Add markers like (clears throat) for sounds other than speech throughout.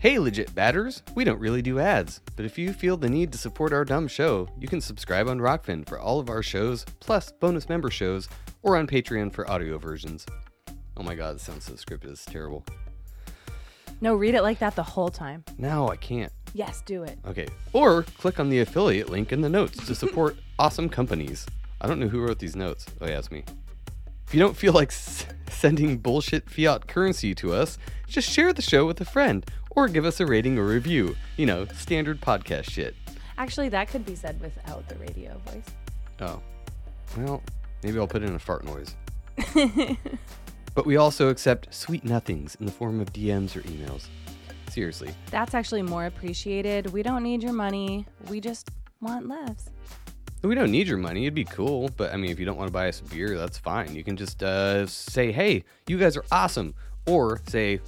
Hey, legit batters! We don't really do ads, but if you feel the need to support our dumb show, you can subscribe on Rokfin for all of our shows, plus bonus member shows, or on Patreon for audio versions. Oh my god, this sounds so scripted, it's terrible. No, read it like that the whole time. No, I can't. Yes, do it. Okay, or click on the affiliate link in the notes to support (laughs) awesome companies. I don't know who wrote these notes. Oh, yeah, it's me. If you don't feel like s- sending bullshit fiat currency to us, just share the show with a friend or give us a rating or review. You know, standard podcast shit. Actually, that could be said without the radio voice. Oh. Well, maybe I'll put in a fart noise. (laughs) but we also accept sweet nothings in the form of DMs or emails. Seriously. That's actually more appreciated. We don't need your money. We just want laughs. We don't need your money. It'd be cool. But I mean, if you don't want to buy us a beer, that's fine. You can just uh, say, hey, you guys are awesome. Or say,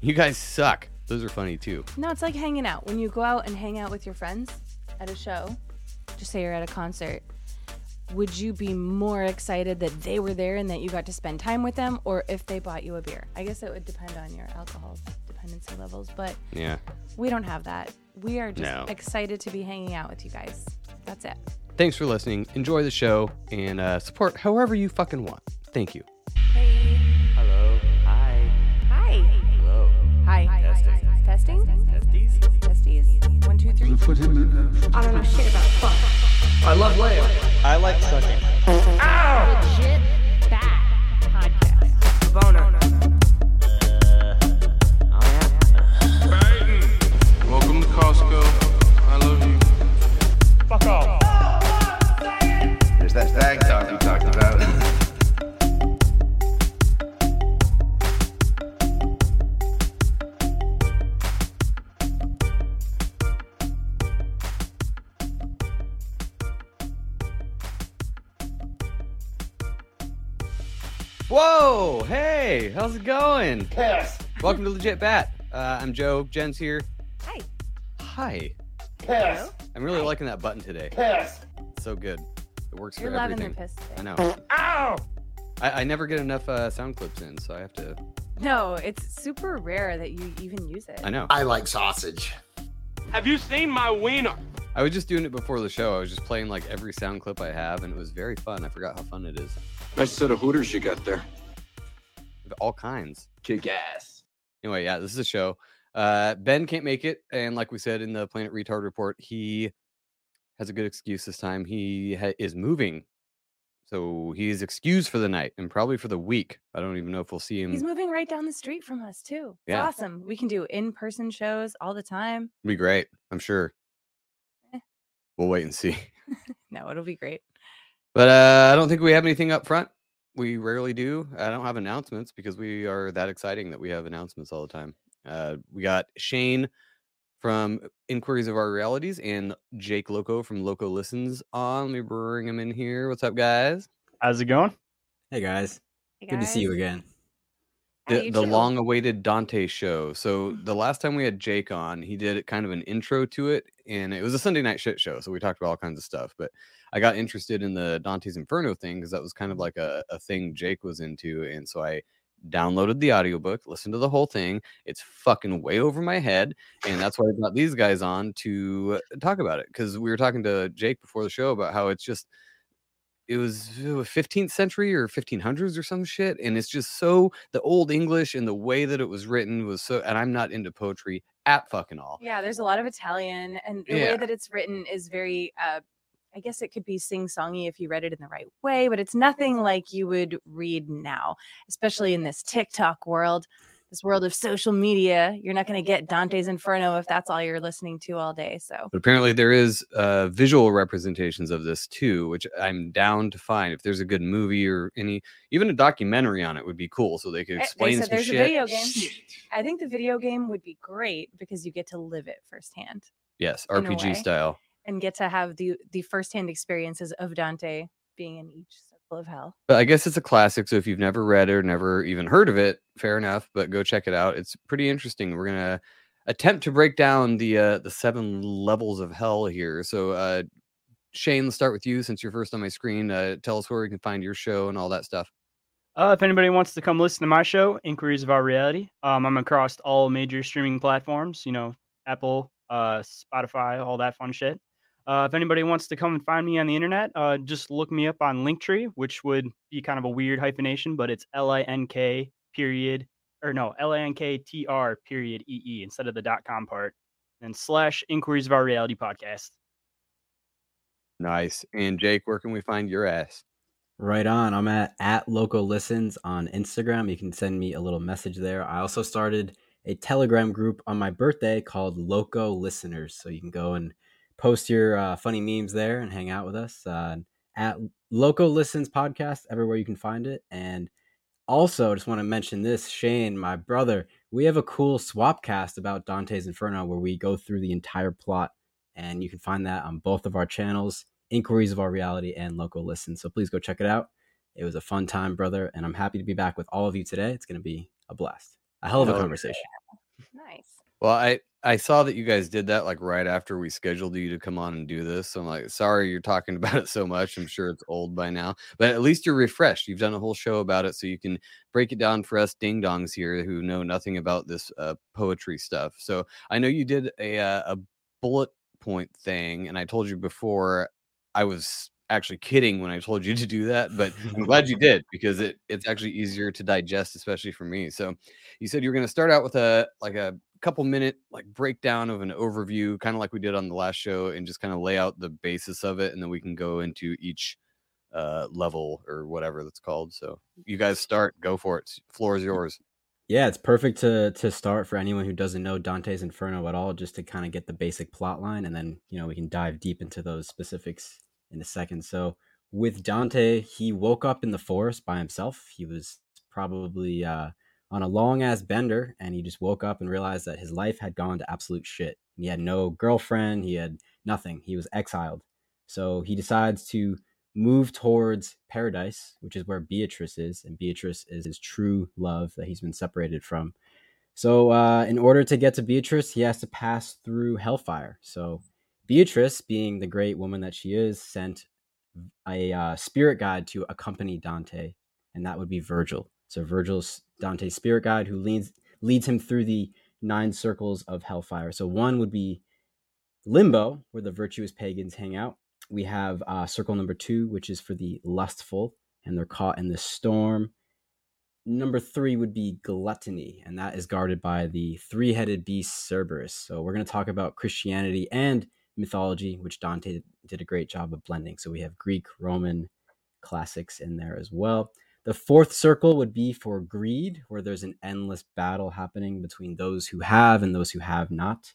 you guys suck. Those are funny too. No, it's like hanging out. When you go out and hang out with your friends at a show, just say you're at a concert, would you be more excited that they were there and that you got to spend time with them or if they bought you a beer? I guess it would depend on your alcohol dependency levels, but Yeah. we don't have that. We are just No. excited to be hanging out with you guys. That's it. Thanks for listening. Enjoy the show and uh, support however you fucking want. Thank you. Testing. Testing? Testes? Testes. One, two, three. Put him in. I don't know shit about fuck. I love Leia. I like sucking. Legit Whoa! Hey, how's it going? Pass. Welcome to Legit Bat. Uh, I'm Joe. Jen's here. Hi. Hi. Pass. I'm really liking that button today. Pass. It's so good. It works You're for lavender everything. piss. I know. (laughs) Ow! I, I never get enough uh, sound clips in, so I have to. No, it's super rare that you even use it. I know. I like sausage. Have you seen my wiener? I was just doing it before the show. I was just playing like every sound clip I have, and it was very fun. I forgot how fun it is. Nice set of hooters you got there. All kinds. Kick ass. Anyway, yeah, this is a show. Uh, ben can't make it, and like we said in the Planet Retard report, he has a good excuse this time. He ha- is moving, so he's excused for the night and probably for the week. I don't even know if we'll see him. He's moving right down the street from us too. It's Yeah. awesome. We can do in-person shows all the time. It'll be great, I'm sure. Eh. We'll wait and see. (laughs) No, it'll be great. But uh, I don't think we have anything up front. We rarely do. I don't have announcements because we are that exciting that we have announcements all the time. Uh, we got Shane from Inquiries of Our Realities and Jake Loco from Loco Listens on. Let me bring him in here. What's up, guys? How's it going? Hey guys, Hey, good to see you again. The, the long-awaited Dante show. So the mm-hmm. last time we had Jake on, he did kind of an intro to it, and it was a Sunday night shit show. So we talked about all kinds of stuff. But I got interested in the Dante's Inferno thing because that was kind of mm-hmm. like a, a thing Jake was into, and so I downloaded the audiobook, listened to the whole thing. It's fucking way over my head, and that's why I got these guys on to talk about it because we were talking to Jake before the show about how it's just it was uh, 15th century or 1500s or some shit and it's just so the old english and the way that it was written was so and i'm not into poetry at fucking all Yeah, there's a lot of Italian, and the Yeah. way that it's written is very. Uh, I guess it could be sing-songy if you read it in the right way, but it's nothing like you would read now, especially in this TikTok world, this world of social media. You're not going to get Dante's Inferno if that's all you're listening to all day. So but apparently there is uh visual representations of this too which i'm down to find if there's a good movie or any even a documentary on it would be cool so they could Eh, explain they some there's shit a video game. I think the video game would be great because you get to live it firsthand yes rpg way. style and get to have the the firsthand experiences of Dante being in each of hell. But I guess it's a classic. So if you've never read it or never even heard of it, fair enough. But go check it out. It's pretty interesting. We're gonna attempt to break down the uh, the seven levels of hell here. So uh, Shane, let's start with you since you're first on my screen. Uh, tell us where we can find your show and all that stuff. Uh, if anybody wants to come listen to my show, Inquiries of Our Reality, um, I'm across all major streaming platforms. You know, Apple, uh, Spotify, all that fun shit. Uh, if anybody wants to come and find me on the internet, uh, just look me up on Linktree, which would be kind of a weird hyphenation, but it's L I N K period or no L I N K T R period E E instead of the dot com part, and slash Inquiries of Our Reality podcast. Nice. And Jake, where can we find your ass? Right on. I'm at at Loco Listens on Instagram. You can send me a little message there. I also started a Telegram group on my birthday called Loco Listeners, so you can go and post your uh, funny memes there and hang out with us uh, at Loco Listens podcast everywhere you can find it. And also, just want to mention this, Shane, my brother. We have a cool swap cast about Dante's Inferno where we go through the entire plot, and you can find that on both of our channels. Inquiries of Our Reality and Loco Listens. So please go check it out. It was a fun time, brother, and I'm happy to be back with all of you today. It's going to be a blast. A hell of a Hell yeah. conversation. Nice. Well, I I saw that you guys did that like right after we scheduled you to come on and do this. So I'm like, sorry you're talking (laughs) about it so much. I'm sure it's old by now, but at least you're refreshed. You've done a whole show about it, so you can break it down for us ding dongs here who know nothing about this uh, poetry stuff. So I know you did a uh, a bullet point thing, and I told you before I was actually kidding when I told you to do that, but I'm glad you (laughs) did because it it's actually easier to digest, especially for me. So you said you were going to start out with a like a couple minute like breakdown of an overview, kind of like we did on the last show, and just kind of lay out the basis of it, and then we can go into each uh level or whatever that's called. So you guys start, go for it. Floor is yours. Yeah, it's perfect to to start for anyone who doesn't know Dante's Inferno at all, just to kind of get the basic plot line, and then you know we can dive deep into those specifics in a second. So with Dante, he woke up in the forest by himself. He was probably uh, on a long ass bender, and he just woke up and realized that his life had gone to absolute shit. He had no girlfriend. He had nothing. He was exiled. So he decides to move towards paradise, which is where Beatrice is, and Beatrice is his true love that he's been separated from. So, uh, in order to get to Beatrice, he has to pass through hellfire. So, Beatrice, being the great woman that she is, sent a uh, spirit guide to accompany Dante, and that would be Virgil. So, Virgil's Dante's spirit guide who leads leads him through the nine circles of hellfire. So, one would be limbo, where the virtuous pagans hang out we have uh, circle number two, which is for the lustful, and they're caught in the storm. Number three would be gluttony, and that is guarded by the three headed beast Cerberus. So, we're going to talk about Christianity and mythology, which Dante did a great job of blending. So, we have Greek, Roman classics in there as well. The fourth circle would be for greed, where there's an endless battle happening between those who have and those who have not.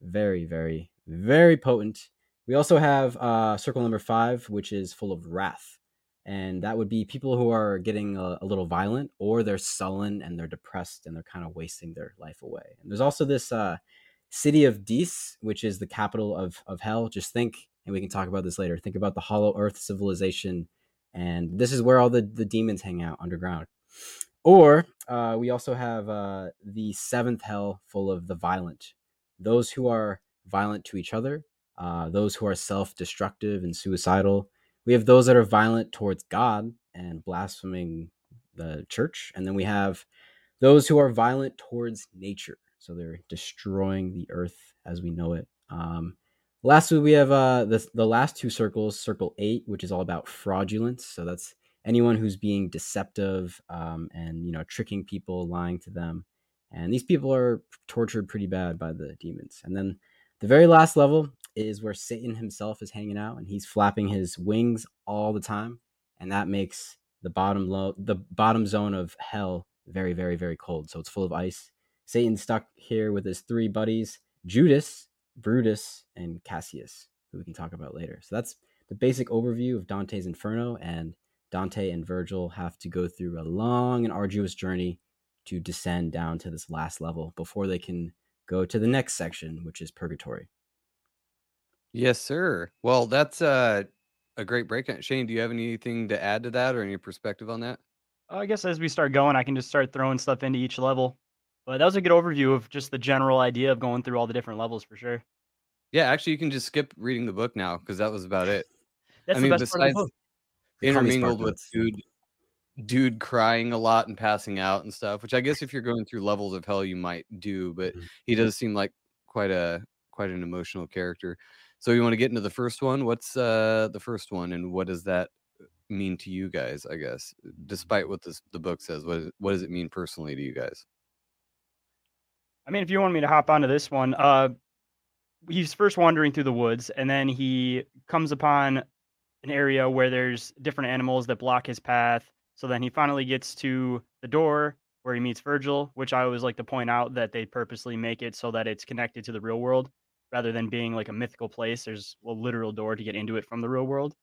Very, very, very potent. We also have uh, circle number five, which is full of wrath. And that would be people who are getting a, a, little violent or they're sullen and they're depressed and they're kind of wasting their life away. And there's also this uh, city of Dis, which is the capital of, of hell. Just think, and we can talk about this later, think about the Hollow Earth civilization. And this is where all the, the demons hang out underground. Or uh, we also have uh, the seventh hell full of the violent, those who are violent to each other uh, those who are self destructive and suicidal. We have those that are violent towards God and blaspheming the church. And then we have those who are violent towards nature. So they're destroying the earth as we know it. Um, Lastly, we have uh the the last two circles, circle eight, which is all about fraudulence. So that's anyone who's being deceptive um, and you know tricking people, lying to them, and these people are tortured pretty bad by the demons. And then the very last level is where Satan himself is hanging out, and he's flapping his wings all the time, and that makes the bottom low the bottom zone of hell very very very cold. So it's full of ice. Satan's stuck here with his three buddies, Judas, Brutus, and Cassius, who we can talk about later. So that's the basic overview of Dante's Inferno, and Dante and Virgil have to go through a long and arduous journey to descend down to this last level before they can go to the next section, which is Purgatory. Yes, sir. Well, that's uh, a great breakdown. Shane, do you have anything to add to that or any perspective on that? I guess as we start going, I can just start throwing stuff into each level. But that was a good overview of just the general idea of going through all the different levels for sure. Yeah, actually, you can just skip reading the book now because that was about it. (laughs) That's I the mean, best part of the besides book. intermingled with Sparklets. dude, dude crying a lot and passing out and stuff, which I guess if you're going through levels of hell, you might do. But Mhm. he does seem like quite a quite an emotional character. So you want to get into the first one? What's uh the first one, and what does that mean to you guys? I guess, despite what this the book says, what is, what does it mean personally to you guys? I mean, if you want me to hop onto this one, uh, he's first wandering through the woods, and then he comes upon an area where there's different animals that block his path. So then he finally gets to the door where he meets Virgil, which I always like to point out that they purposely make it so that it's connected to the real world rather than being like a mythical place. There's a literal door to get into it from the real world.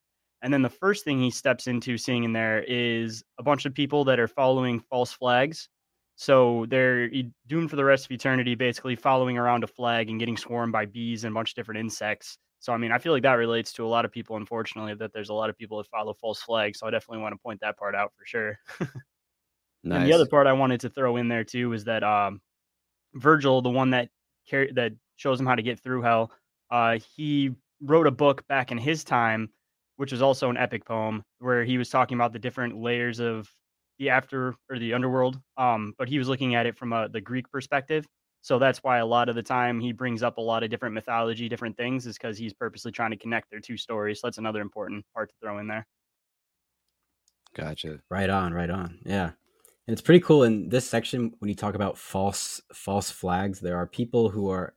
And then the first thing he steps into seeing in there is a bunch of people that are following false flags. So they're doomed for the rest of eternity, basically following around a flag and getting swarmed by bees and a bunch of different insects. So I mean, I feel like that relates to a lot of people. Unfortunately, that there's a lot of people that follow false flags. So I definitely want to point that part out for sure. Nice. (laughs) And the other part I wanted to throw in there too is that um, Virgil, the one that car- that shows him how to get through hell, uh, he wrote a book back in his time, which was also an epic poem, where he was talking about the different layers of the after or the underworld. Um, but he was looking at it from a, the Greek perspective. So that's why a lot of the time he brings up a lot of different mythology, different things, is because he's purposely trying to connect their two stories. So that's another important part to throw in there. Gotcha. Right on, right on. Yeah. And it's pretty cool in this section when you talk about false false flags, there are people who are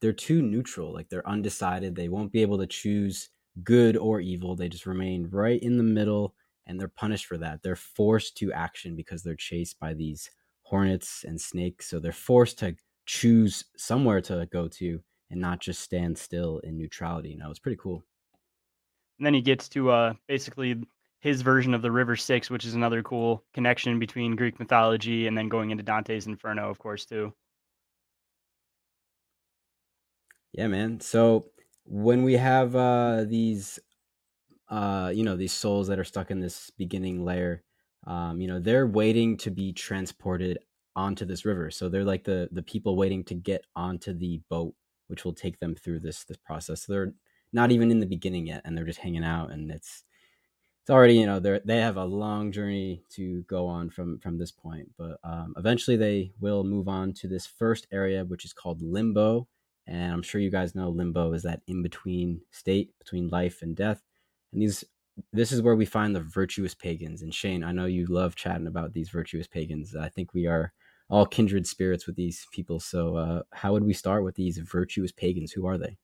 they're too neutral, like they're undecided, they won't be able to choose good or evil. They just remain right in the middle and they're punished for that. They're forced to action because they're chased by these hornets and snakes, so they're forced to choose somewhere to go to and not just stand still in neutrality. You know, it's pretty cool. And then he gets to uh, basically his version of the River Styx, which is another cool connection between Greek mythology and then going into Dante's Inferno, of course, too. Yeah, man. So when we have uh these uh you know these souls that are stuck in this beginning layer, um, you know, they're waiting to be transported onto this river. So they're like the the people waiting to get onto the boat, which will take them through this this process. So they're not even in the beginning yet, and they're just hanging out, and it's it's already you know they they have a long journey to go on from from this point. But um, eventually they will move on to this first area, which is called limbo, and I'm sure you guys know limbo is that in between state between life and death. And these this is where we find the virtuous pagans. And Shane, I know you love chatting about these virtuous pagans. I think we are all kindred spirits with these people. So uh, how would we start with these virtuous pagans? Who are they?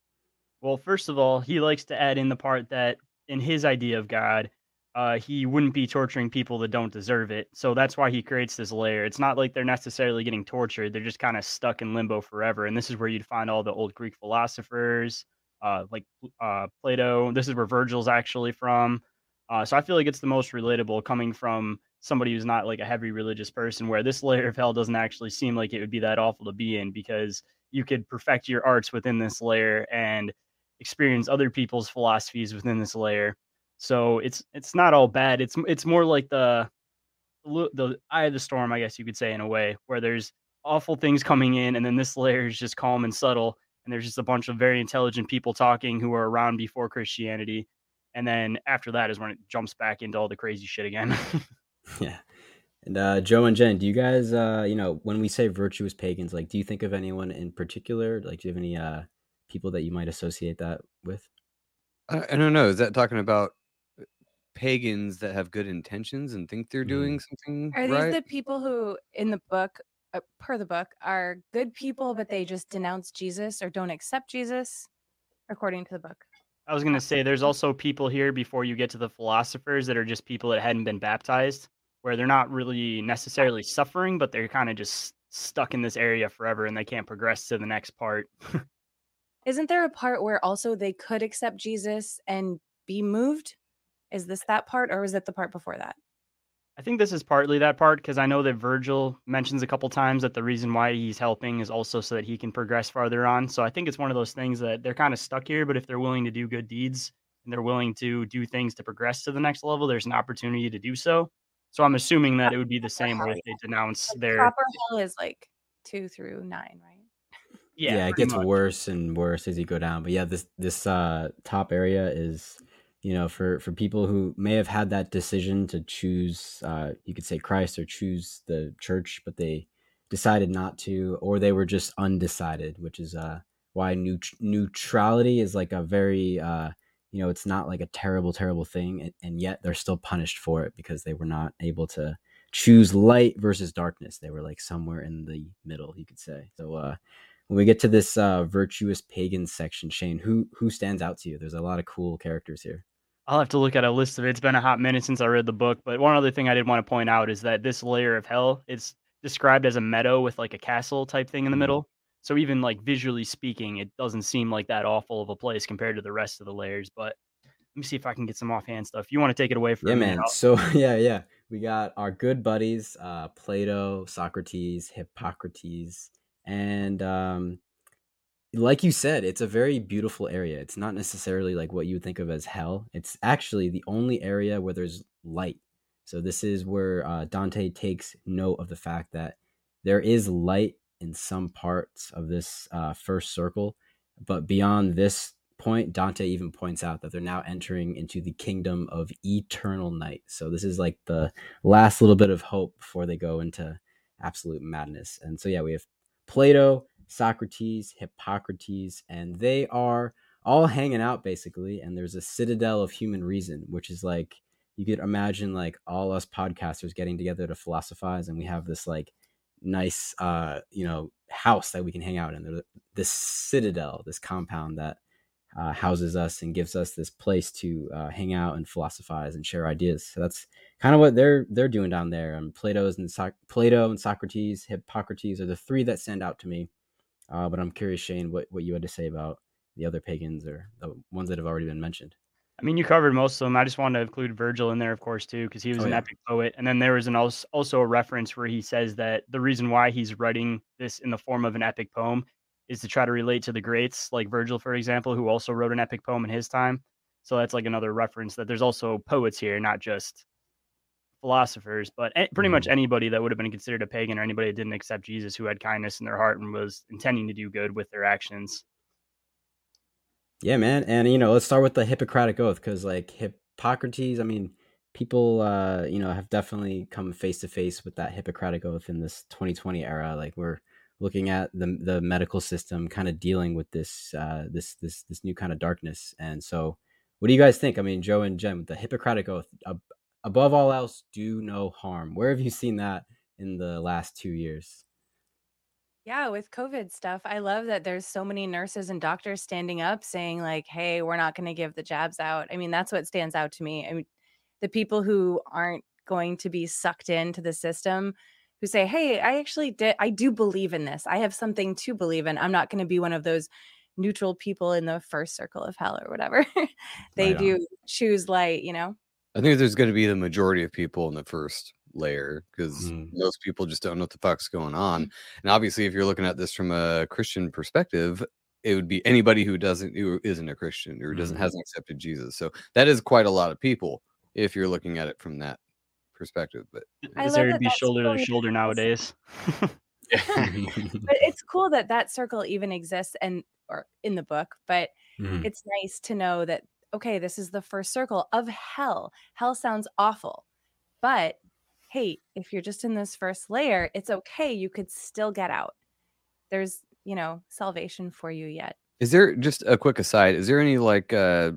Well, first of all, he likes to add in the part that in his idea of God, uh, he wouldn't be torturing people that don't deserve it. So that's why he creates this layer. It's not like they're necessarily getting tortured; they're just kind of stuck in limbo forever. And this is where you'd find all the old Greek philosophers, uh, like uh, Plato. This is where Virgil's actually from. Uh, so I feel like it's the most relatable coming from somebody who's not like a heavy religious person, where this layer of hell doesn't actually seem like it would be that awful to be in because you could perfect your arts within this layer and experience other people's philosophies within this layer. So it's it's not all bad. It's it's more like the the eye of the storm, I guess you could say, in a way, where there's awful things coming in, and then this layer is just calm and subtle, and there's just a bunch of very intelligent people talking who are around before Christianity, and then after that is when it jumps back into all the crazy shit again. (laughs) yeah. And uh, Joe and Jen, do you guys, uh, you know, when we say virtuous pagans, like, do you think of anyone in particular? Like, do you have any uh, people that you might associate that with? I, I don't know. Is that talking about uh, pagans that have good intentions and think they're doing something Are these right? the people who, in the book, uh, per the book, are good people, but they just denounce Jesus or don't accept Jesus, according to the book? I was gonna say there's also people here before you get to the philosophers that are just people that hadn't been baptized, where they're not really necessarily suffering, but they're kind of just stuck in this area forever and they can't progress to the next part. (laughs) Isn't there a part where also they could accept Jesus and be moved? Is this that part, or was it the part before that? I think this is partly that part because I know that Virgil mentions a couple times that the reason why he's helping is also so that he can progress farther on. So I think it's one of those things that they're kind of stuck here, but if they're willing to do good deeds and they're willing to do things to progress to the next level, there's an opportunity to do so. So I'm assuming that it would be the same way if they denounce Like, their proper hell is like two through nine, right? yeah, yeah it gets much. worse and worse as you go down. But yeah, this this uh, top area is, you know, for for people who may have had that decision to choose, uh, you could say Christ or choose the church, but they decided not to, or they were just undecided, which is uh, why neut- neutrality is like a very, uh, you know, it's not like a terrible, terrible thing, and, and yet they're still punished for it because they were not able to choose light versus darkness. They were like somewhere in the middle, you could say. So, uh, when we get to this uh, virtuous pagan section, Shane, who who stands out to you? There's a lot of cool characters here. I'll have to look at a list of it. It's been a hot minute since I read the book, but one other thing I did want to point out is that this layer of hell it's described as a meadow with like a castle type thing in the Mhm. middle. So even like visually speaking, it doesn't seem like that awful of a place compared to the rest of the layers. But let me see if I can get some offhand stuff. You want to take it away from Yeah, man. I'll- So (laughs) yeah, yeah, we got our good buddies, uh, Plato, Socrates, Hippocrates, and um, like you said, it's a very beautiful area. It's not necessarily like what you would think of as hell. It's actually the only area where there's light. So this is where uh, Dante takes note of the fact that there is light in some parts of this uh, first circle, but beyond this point, Dante even points out that they're now entering into the kingdom of eternal night. So this is like the last little bit of hope before they go into absolute madness. And so yeah, we have Plato, Socrates, Hippocrates, and they are all hanging out basically. And there's a citadel of human reason, which is like you could imagine like all us podcasters getting together to philosophize, and we have this like nice uh you know house that we can hang out in There's this citadel this compound that uh, houses us and gives us this place to uh, hang out and philosophize and share ideas so that's kind of what they're they're doing down there and plato's and so- plato and socrates hippocrates are the three that stand out to me uh, but i'm curious shane what, what you had to say about the other pagans or the ones that have already been mentioned I mean, you covered most of them. I just wanted to include Virgil in there, of course, too, because he was Oh, an yeah. epic poet. And then there was an also, also a reference where he says that the reason why he's writing this in the form of an epic poem is to try to relate to the greats, like Virgil, for example, who also wrote an epic poem in his time. So that's like another reference that there's also poets here, not just philosophers, but pretty much Mhm. anybody that would have been considered a pagan or anybody that didn't accept Jesus who had kindness in their heart and was intending to do good with their actions. Yeah, man. And you know, let's start with the Hippocratic Oath because like Hippocrates, I mean, people uh, you know, have definitely come face to face with that Hippocratic Oath in this 2020 era. Like we're looking at the the medical system kind of dealing with this uh this this this new kind of darkness. And so what do you guys think? I mean, Joe and Jen, the Hippocratic Oath, ab- above all else, do no harm. Where have you seen that in the last 2 years? Yeah, with COVID stuff, I love that there's so many nurses and doctors standing up saying, like, hey, we're not going to give the jabs out. I mean, that's what stands out to me. I mean, the people who aren't going to be sucked into the system who say, hey, I actually did, I do believe in this. I have something to believe in. I'm not going to be one of those neutral people in the first circle of hell or whatever. (laughs) they Right do choose light, you know? I think there's going to be the majority of people in the first layer because Mm. most people just don't know what the fuck's going on. And obviously, if you're looking at this from a Christian perspective, it would be anybody who doesn't who isn't a Christian or doesn't Mhm. hasn't accepted Jesus. So that is quite a lot of people if you're looking at it from that perspective. But I Is love there to that be shoulder to shoulder nowadays? (laughs) (laughs) But it's cool that that circle even exists and or in the book, but Mhm. it's nice to know that okay this is the first circle of hell hell sounds awful but hey if you're just in this first layer it's okay you could still get out there's you know salvation for you yet Is there just a quick aside? Is there any like uh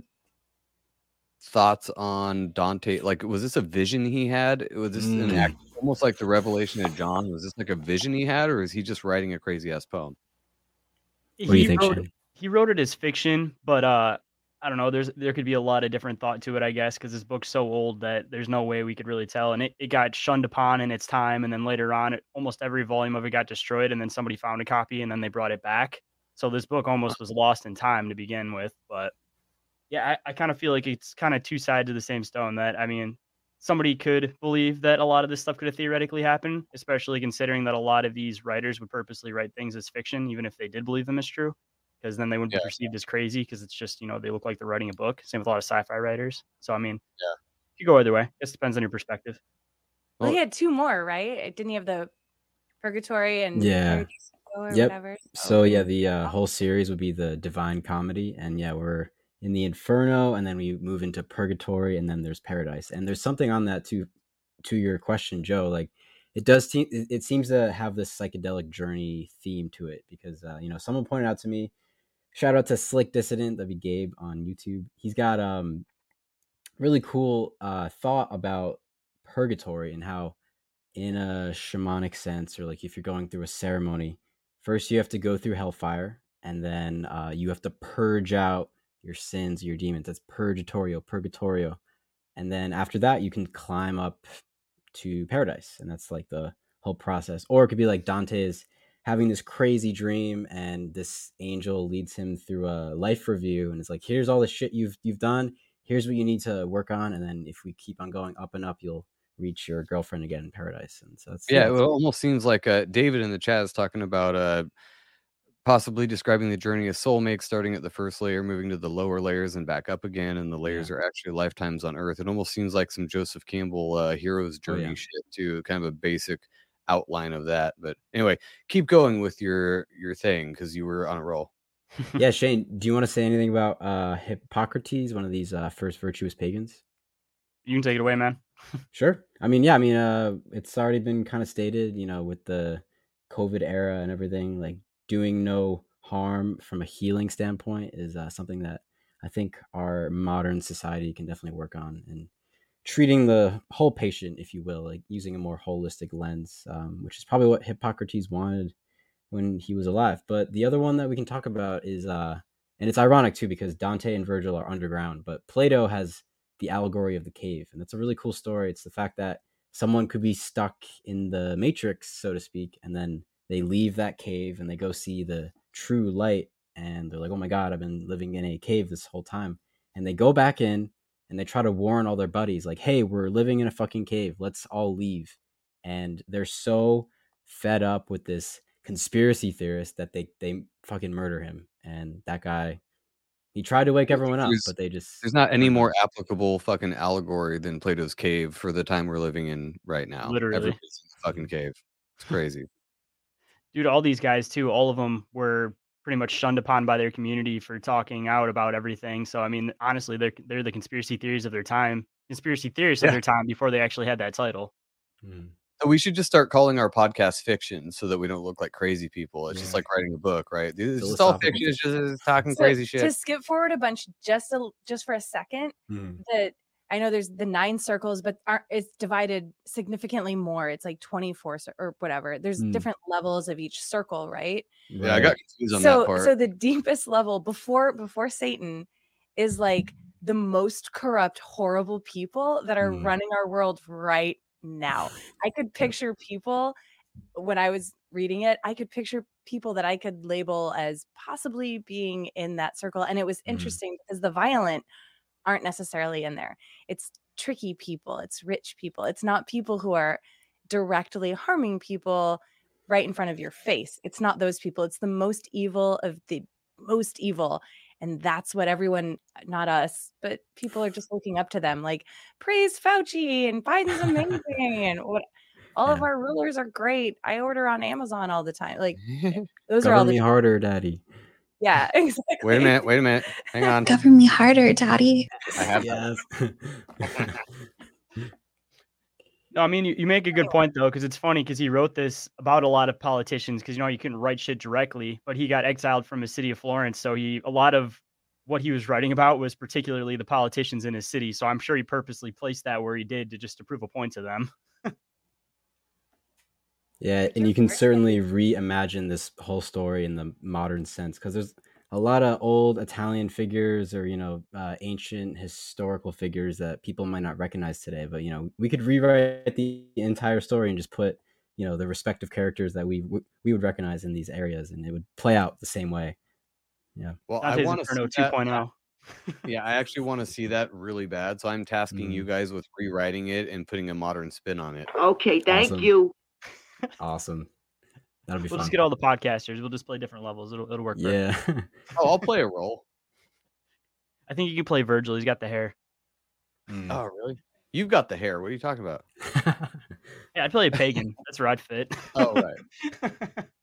thoughts on Dante? Like, was this a vision he had? Was this an Mm. act, almost like the revelation of John? Was this like a vision he had, or is he just writing a crazy ass poem? What do you He think, wrote- he wrote it as fiction, but uh, I don't know. There's there could be a lot of different thought to it, I guess, because this book's so old that there's no way we could really tell. And it, it got shunned upon in its time, and then later on, it, almost every volume of it got destroyed, and then somebody found a copy, and then they brought it back. So this book almost was lost in time to begin with. But yeah, I, I kind of feel like it's kind of two sides of the same stone. That I mean, somebody could believe that a lot of this stuff could have theoretically happened, especially considering that a lot of these writers would purposely write things as fiction, even if they did believe them as true, because then they wouldn't Yeah. be perceived as crazy because it's just, you know, they look like they're writing a book. Same with a lot of sci fi writers. So, I mean, Yeah. you go either way. It depends on your perspective. Well, Well- he had two more, right? Didn't he have the Purgatory and Yeah. Or Yep. whatever? So yeah, the uh, whole series would be the Divine Comedy, and yeah, we're in the Inferno, and then we move into Purgatory, and then there's Paradise, and there's something on that too. To your question, Joe, like it does. Te- it seems to have this psychedelic journey theme to it because uh, you know someone pointed out to me. Shout out to Slick Dissident, that'd be Gabe on YouTube. He's got um really cool uh thought about purgatory and how in a shamanic sense or like if you're going through a ceremony first you have to go through hellfire and then uh, you have to purge out your sins your demons that's purgatorio purgatorio. And then after that you can climb up to paradise and that's like the whole process. Or it could be like dante is having this crazy dream and this angel leads him through a life review and it's like here's all the shit you've you've done. Here's what you need to work on. And then if we keep on going up and up you'll reach your girlfriend again in paradise. And so it's Yeah, it it's- almost seems like uh, David in the chat is talking about uh, possibly describing the journey of soulmates, starting at the first layer, moving to the lower layers, and back up again. And the layers are actually lifetimes on Earth. It almost seems like some Joseph Campbell uh, hero's Oh, journey yeah. shit too, kind of a basic outline of that. But anyway, keep going with your your thing because you were on a roll. (laughs) yeah shane do you want to say anything about uh hippocrates one of these uh first virtuous pagans You can take it away, man. (laughs) Sure. I mean, yeah, I mean, uh, it's already been kind of stated, you know, with the COVID era and everything, like doing no harm from a healing standpoint is uh, something that I think our modern society can definitely work on and treating the whole patient, if you will, like using a more holistic lens, um, which is probably what Hippocrates wanted when he was alive. But the other one that we can talk about is, uh, and it's ironic too, because Dante and Virgil are underground, but Plato has the allegory of the cave. And that's a really cool story. It's the fact that someone could be stuck in the matrix, so to speak, and then they leave that cave and they go see the true light. And they're like, oh my God, I've been living in a cave this whole time. And they go back in and they try to warn all their buddies, like, hey, we're living in a fucking cave. Let's all leave. And they're so fed up with this conspiracy theorist that they, they fucking murder him. And that guy, he tried to wake everyone up, There's- but they just There's not any more applicable fucking allegory than Plato's cave for the time we're living in right now. Literally. Everybody's in the fucking cave. It's crazy. Dude, all these guys too, all of them were pretty much shunned upon by their community for talking out about everything. So I mean, honestly, they're they're the conspiracy theories of their time, conspiracy theorists Yeah. of their time before they actually had that title. Mm. So we should just start calling our podcast fiction so that we don't look like crazy people. It's just like writing a book, right? It's just all fiction. It's just talking So, crazy shit. To skip forward a bunch just a, just for a second, Mm. that I know there's the nine circles, but are, it's divided significantly more. It's like 24 or whatever. There's Mm. different levels of each circle, right? Yeah, I got confused on so that part. so the deepest level before before Satan is like the most corrupt, horrible people that are Mm. running our world right now. I could picture people when I was reading it, I could picture people that I could label as possibly being in that circle. And it was Mhm. interesting because the violent aren't necessarily in there. It's tricky people, it's rich people. It's not people who are directly harming people right in front of your face. It's not those people. It's the most evil of the most evil. And that's what everyone, not us, but people are just looking up to them like, praise Fauci and Biden's (laughs) amazing. and what all of our rulers are great. I order on Amazon all the time. Like, (laughs) those are all the me harder, daddy. Yeah, exactly. (laughs) wait a minute. Wait a minute. Hang on. Cover me harder, daddy. I have yes. (laughs) No, I mean you, you make a good oh. point though, because it's funny because he wrote this about a lot of politicians because you know you couldn't write shit directly, but he got exiled from his city of Florence, so he a lot of what he was writing about was particularly the politicians in his city. So I'm sure he purposely placed that where he did to just to prove a point to them. Yeah, and you can certainly reimagine this whole story in the modern sense because there's a lot of old Italian figures or you know uh, ancient historical figures that people might not recognize today. But you know we could rewrite the entire story and just put you know the respective characters that we w- we would recognize in these areas, and it would play out the same way. Yeah. Well, I want to Inferno see that. 2.0. (laughs) Yeah, I actually want to see that really bad. So I'm tasking Mm. you guys with rewriting it and putting a modern spin on it. Okay, thank Awesome. you. Awesome. That'll be fun. We'll fun. just get all the podcasters. We'll just play different levels. It'll it'll work. yeah. (laughs) Oh, I'll play a role. I think you can play Virgil. He's got the hair. Mm. Oh, really? You've got the hair. What are you talking about? (laughs) Yeah, I'd play a pagan. That's where I'd fit. Oh, right.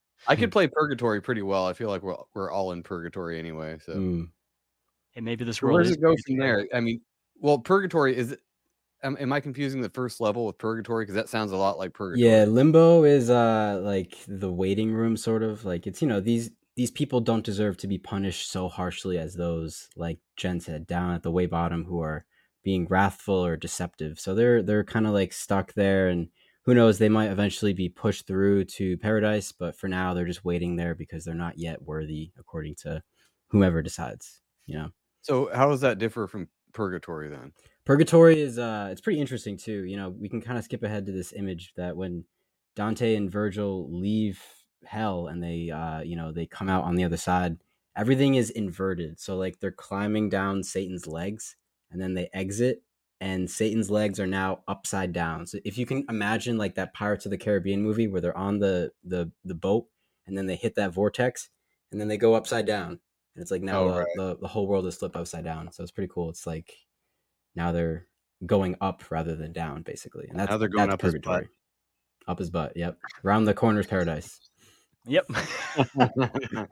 (laughs) I could play Purgatory pretty well. I feel like we're we're all in Purgatory anyway. So Mm. hey, maybe this So world where does is it go from there? I mean, well, Purgatory is. Am, am I confusing the first level with Purgatory? Because that sounds a lot like Purgatory. Yeah, limbo is uh like the waiting room sort of like it's you know these these people don't deserve to be punished so harshly as those like Jen said down at the way bottom who are being wrathful or deceptive. So they're they're kind of like stuck there and who knows they might eventually be pushed through to paradise, but for now they're just waiting there because they're not yet worthy according to whomever decides, you know. So how does that differ from Purgatory then? Purgatory is uh it's pretty interesting too. You know, we can kind of skip ahead to this image that when Dante and Virgil leave hell and they uh you know, they come out on the other side, everything is inverted. So like they're climbing down Satan's legs and then they exit and Satan's legs are now upside down. So if you can imagine like that Pirates of the Caribbean movie where they're on the the the boat and then they hit that vortex and then they go upside down. And it's like now Oh, the, right. the, the whole world is flipped upside down. So it's pretty cool. It's like now they're going up rather than down, basically. And that's Now they're going up his butt. Up his butt. Yep. Round the corner's paradise. Yep. (laughs)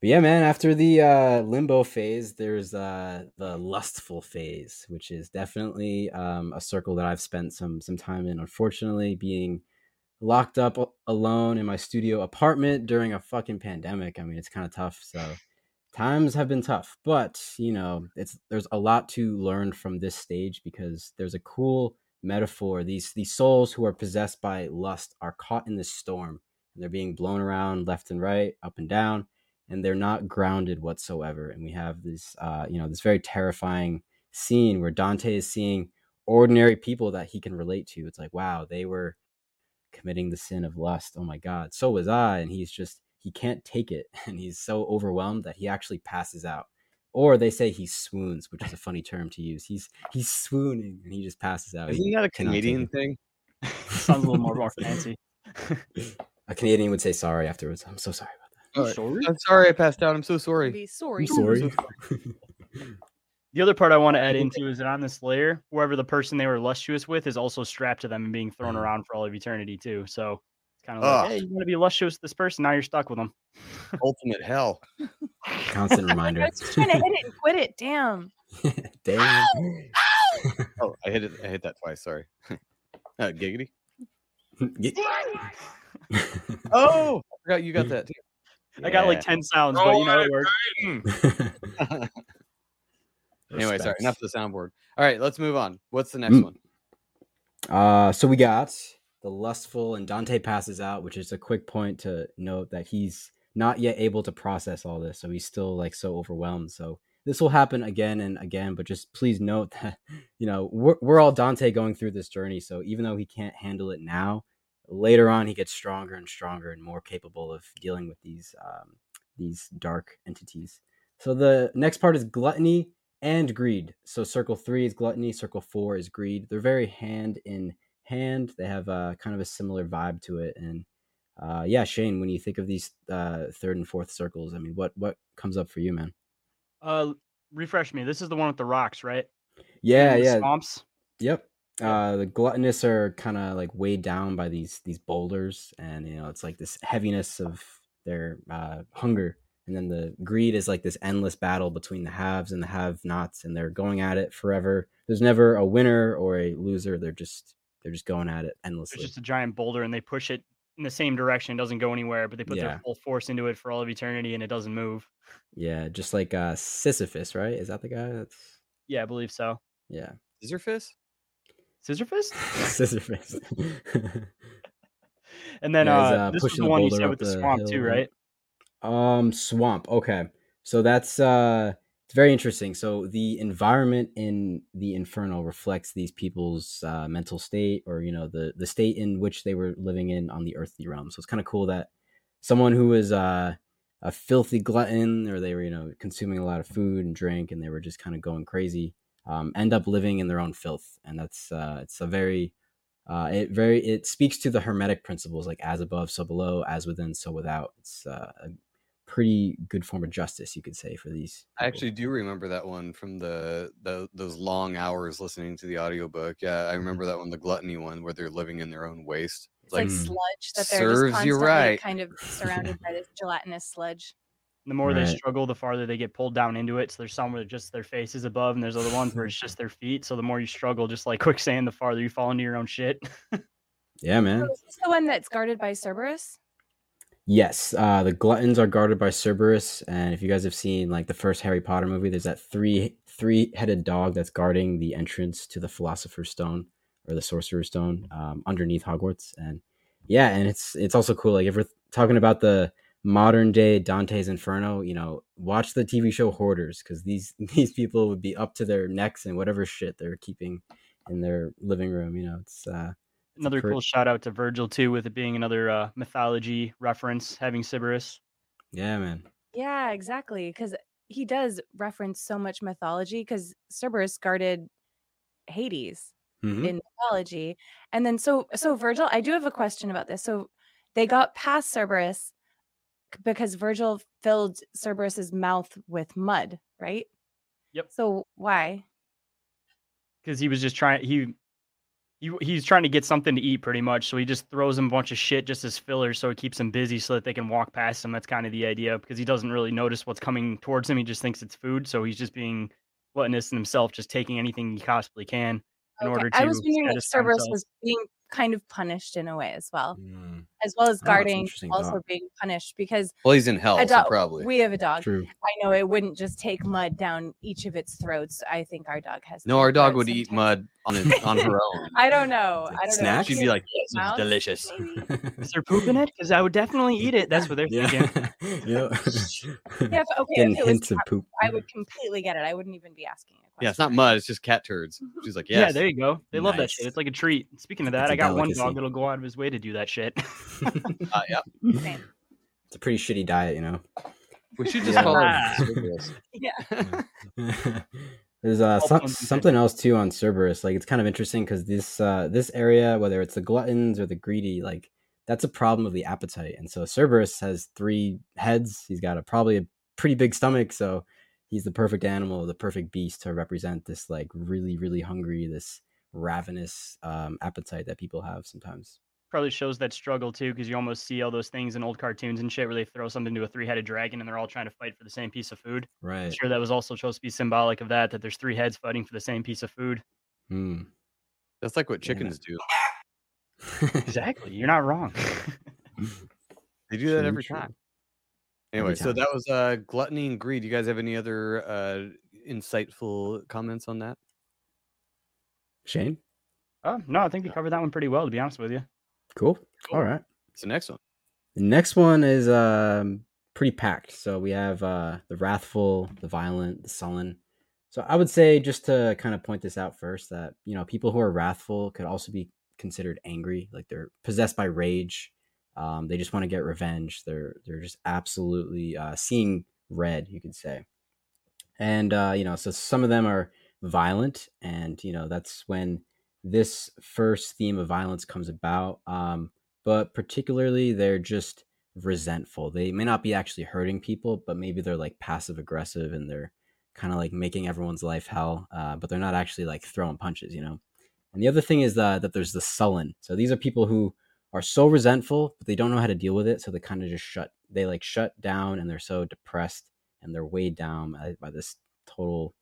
But yeah, man, after the uh, limbo phase, there's uh, the lustful phase, which is definitely um, a circle that I've spent some some time in. Unfortunately, being locked up alone in my studio apartment during a fucking pandemic. I mean, it's kind of tough. So times have been tough, but you know, it's there's a lot to learn from this stage because there's a cool metaphor. These these souls who are possessed by lust are caught in this storm and they're being blown around left and right, up and down and they're not grounded whatsoever. And we have this, uh, you know, this very terrifying scene where Dante is seeing ordinary people that he can relate to. It's like, wow, they were committing the sin of lust. Oh my God, so was I. And he's just, he can't take it. (laughs) And he's so overwhelmed that he actually passes out. Or they say he swoons, which is a funny term to use. He's he's swooning and he just passes out. Isn't He that a Canadian thing? (laughs) Sounds a little more, more fancy. (laughs) A Canadian would say sorry afterwards. I'm so sorry about Alright. Sorry? I'm sorry I passed out. I'm so sorry. Be sorry. that. Sorry. The other part I want to add into is that on this layer, whoever the person they were lustuous with is also strapped to them and being thrown Mhm. around for all of eternity too. So it's kind of Ugh. like, hey, you want to be lustuous with this person? Now you're stuck with them. (laughs) Ultimate hell. Constant reminder. (laughs) I was just trying to hit it and quit it. Damn. (laughs) Damn. Oh, I hit it. I hit that twice. Sorry. uh, giggity. Get- Oh, I forgot you got that too. I got like 10 sounds, but you know it worked. Anyway, sorry. Enough of the soundboard. All right, let's move on. What's the next Mm. one? Uh, so we got the lustful, and Dante passes out, which is a quick point to note that he's not yet able to process all this, so he's still like so overwhelmed. So this will happen again and again, but just please note (laughs) that you know we're we're all Dante going through this journey. So even though he can't handle it now, later on he gets stronger and stronger and more capable of dealing with these um, these dark entities. So the next part is gluttony and greed. So circle three is gluttony, circle four is greed. They're very hand in hand. They have a kind of a similar vibe to it. And uh, yeah, Shane, when you think of these uh, third and fourth circles, I mean, what what comes up for you, man? Uh, refresh me. This is the one with the rocks, right? Yeah, the yeah, Swamps. yep. Uh, the gluttonous are kind of like weighed down by these these boulders, and you know it's like this heaviness of their uh, hunger and then the greed is like this endless battle between the haves and the have-nots, and they're going at it forever. There's never a winner or a loser. They're just they're just going at it endlessly. It's just a giant boulder and they push it in the same direction. It doesn't go anywhere, but they put Yeah. their full force into it for all of eternity and it doesn't move. yeah, just like uh, Sisyphus, right? Is that the guy? That's Yeah, I believe so. yeah, Sisyphus? Sisyphus? (laughs) Sisyphus. (laughs) And then Yeah, he's, uh, uh, this was pushing the the one you said with the the swamp too, right? Um, swamp. Okay, so that's uh, it's very interesting. So the environment in the Inferno reflects these people's uh, mental state, or you know, the the state in which they were living in on the earthly realm. So it's kind of cool that someone who was uh, a filthy glutton, or they were you know consuming a lot of food and drink, and they were just kind of going crazy, um, end up living in their own filth, and that's uh, it's a very uh, it very it speaks to the hermetic principles like as above so below as within so without it's uh, pretty good form of justice you could say for these I actually do remember that one from the, the those long hours listening to the audiobook. Yeah, I remember that one, the gluttony one, where they're living in their own waste. It's like, Mm. sludge that they're serves just you constantly right. kind of surrounded by this gelatinous sludge. The more they struggle, the farther they get pulled down into it. So there's some where just their face is above, and there's other ones where it's just their feet. So the more you struggle, just like (laughs) quicksand, the farther you fall into your own shit. (laughs) yeah man So is this the one that's guarded by Cerberus? Yes uh the gluttons are guarded by cerberus and if you guys have seen like the first harry potter movie there's that three three headed dog that's guarding the entrance to the philosopher's stone or the sorcerer's stone um, underneath hogwarts and yeah and it's it's also cool like if we're talking about the modern day dante's inferno you know watch the tv show hoarders because these (laughs) these people would be up to their necks in whatever shit they're keeping in their living room you know it's uh another pre- cool shout out to Virgil too, with it being another uh, mythology reference, having Cerberus. yeah man Yeah, exactly. Because he does reference so much mythology. Because Cerberus guarded Hades Mhm. in mythology, and then so so Virgil. I do have a question about this. So they got past Cerberus because Virgil filled Cerberus's mouth with mud, right? Yep. So why? because he was just trying he he he's trying to get something to eat pretty much so he just throws him a bunch of shit just as filler so it keeps him busy so that they can walk past him. That's kind of the idea because he doesn't really notice what's coming towards him. He just thinks it's food so he's just being gluttonous in himself just taking anything he possibly can in Okay, order to I was wondering if Cerberus was being kind of punished in a way as well, Mm, as well as Oh, that's an guarding, interesting also thought. being punished because Well, he's in hell, a so probably. We have a dog. true I know it wouldn't just take mud down each of its throats. I think our dog has. no, our dog throats would eat mud on his, on her (laughs) own. I don't know. Like I don't know. snacks? She'd be like, "This is delicious." (laughs) is there poop in it because i would definitely eat it that's what they're yeah thinking (laughs) Yeah, yeah if, okay. getting if it was hints of poop I would completely get it. I wouldn't even be asking a question. Yeah, it's not mud. It's just cat turds. She's like, yeah yes. there you go they love that shit it's like a treat speaking of that a i got one dog that'll go out of his way to do that shit Uh, (laughs) yeah. Same. it's a pretty shitty diet you know We should just Yeah. call it (laughs) Cerberus. Yeah. (laughs) There's uh, some, something else too on Cerberus. Like it's kind of interesting because this uh, this area, whether it's the gluttons or the greedy, like that's a problem of the appetite. And so Cerberus has three heads. He's got a probably a pretty big stomach, so he's the perfect animal, the perfect beast to represent this like really really hungry, this ravenous um, appetite that people have sometimes. probably shows that struggle too, because you almost see all those things in old cartoons and shit where they throw something to a three-headed dragon and they're all trying to fight for the same piece of food. Right. Sure, that was also supposed to be symbolic of that, that there's three heads fighting for the same piece of food. Hmm. That's like what Yeah. chickens do. Exactly, you're not wrong. (laughs) They do that every time. Anyway, so time. that was uh, gluttony and greed. You guys have any other uh, insightful comments on that? Shane, oh no, I think we covered that one pretty well, to be honest with you. cool. All right. It's the next one. The next one is um pretty packed. So we have uh the wrathful, the violent, the sullen. So I would say just to kind of point this out first that you know people who are wrathful could also be considered angry, like they're possessed by rage. Um, they just want to get revenge. They're they're just absolutely uh, seeing red, you could say. And uh, you know, so some of them are violent, and you know that's when this first theme of violence comes about. Um, but particularly they're just resentful. They may not be actually hurting people, but maybe they're like passive aggressive and they're kind of like making everyone's life hell. Uh, but they're not actually like throwing punches, you know. And the other thing is uh, that there's the sullen. So these are people who are so resentful, but they don't know how to deal with it, so they kind of just shut. They like shut down, and they're so depressed, and they're weighed down by, by this total,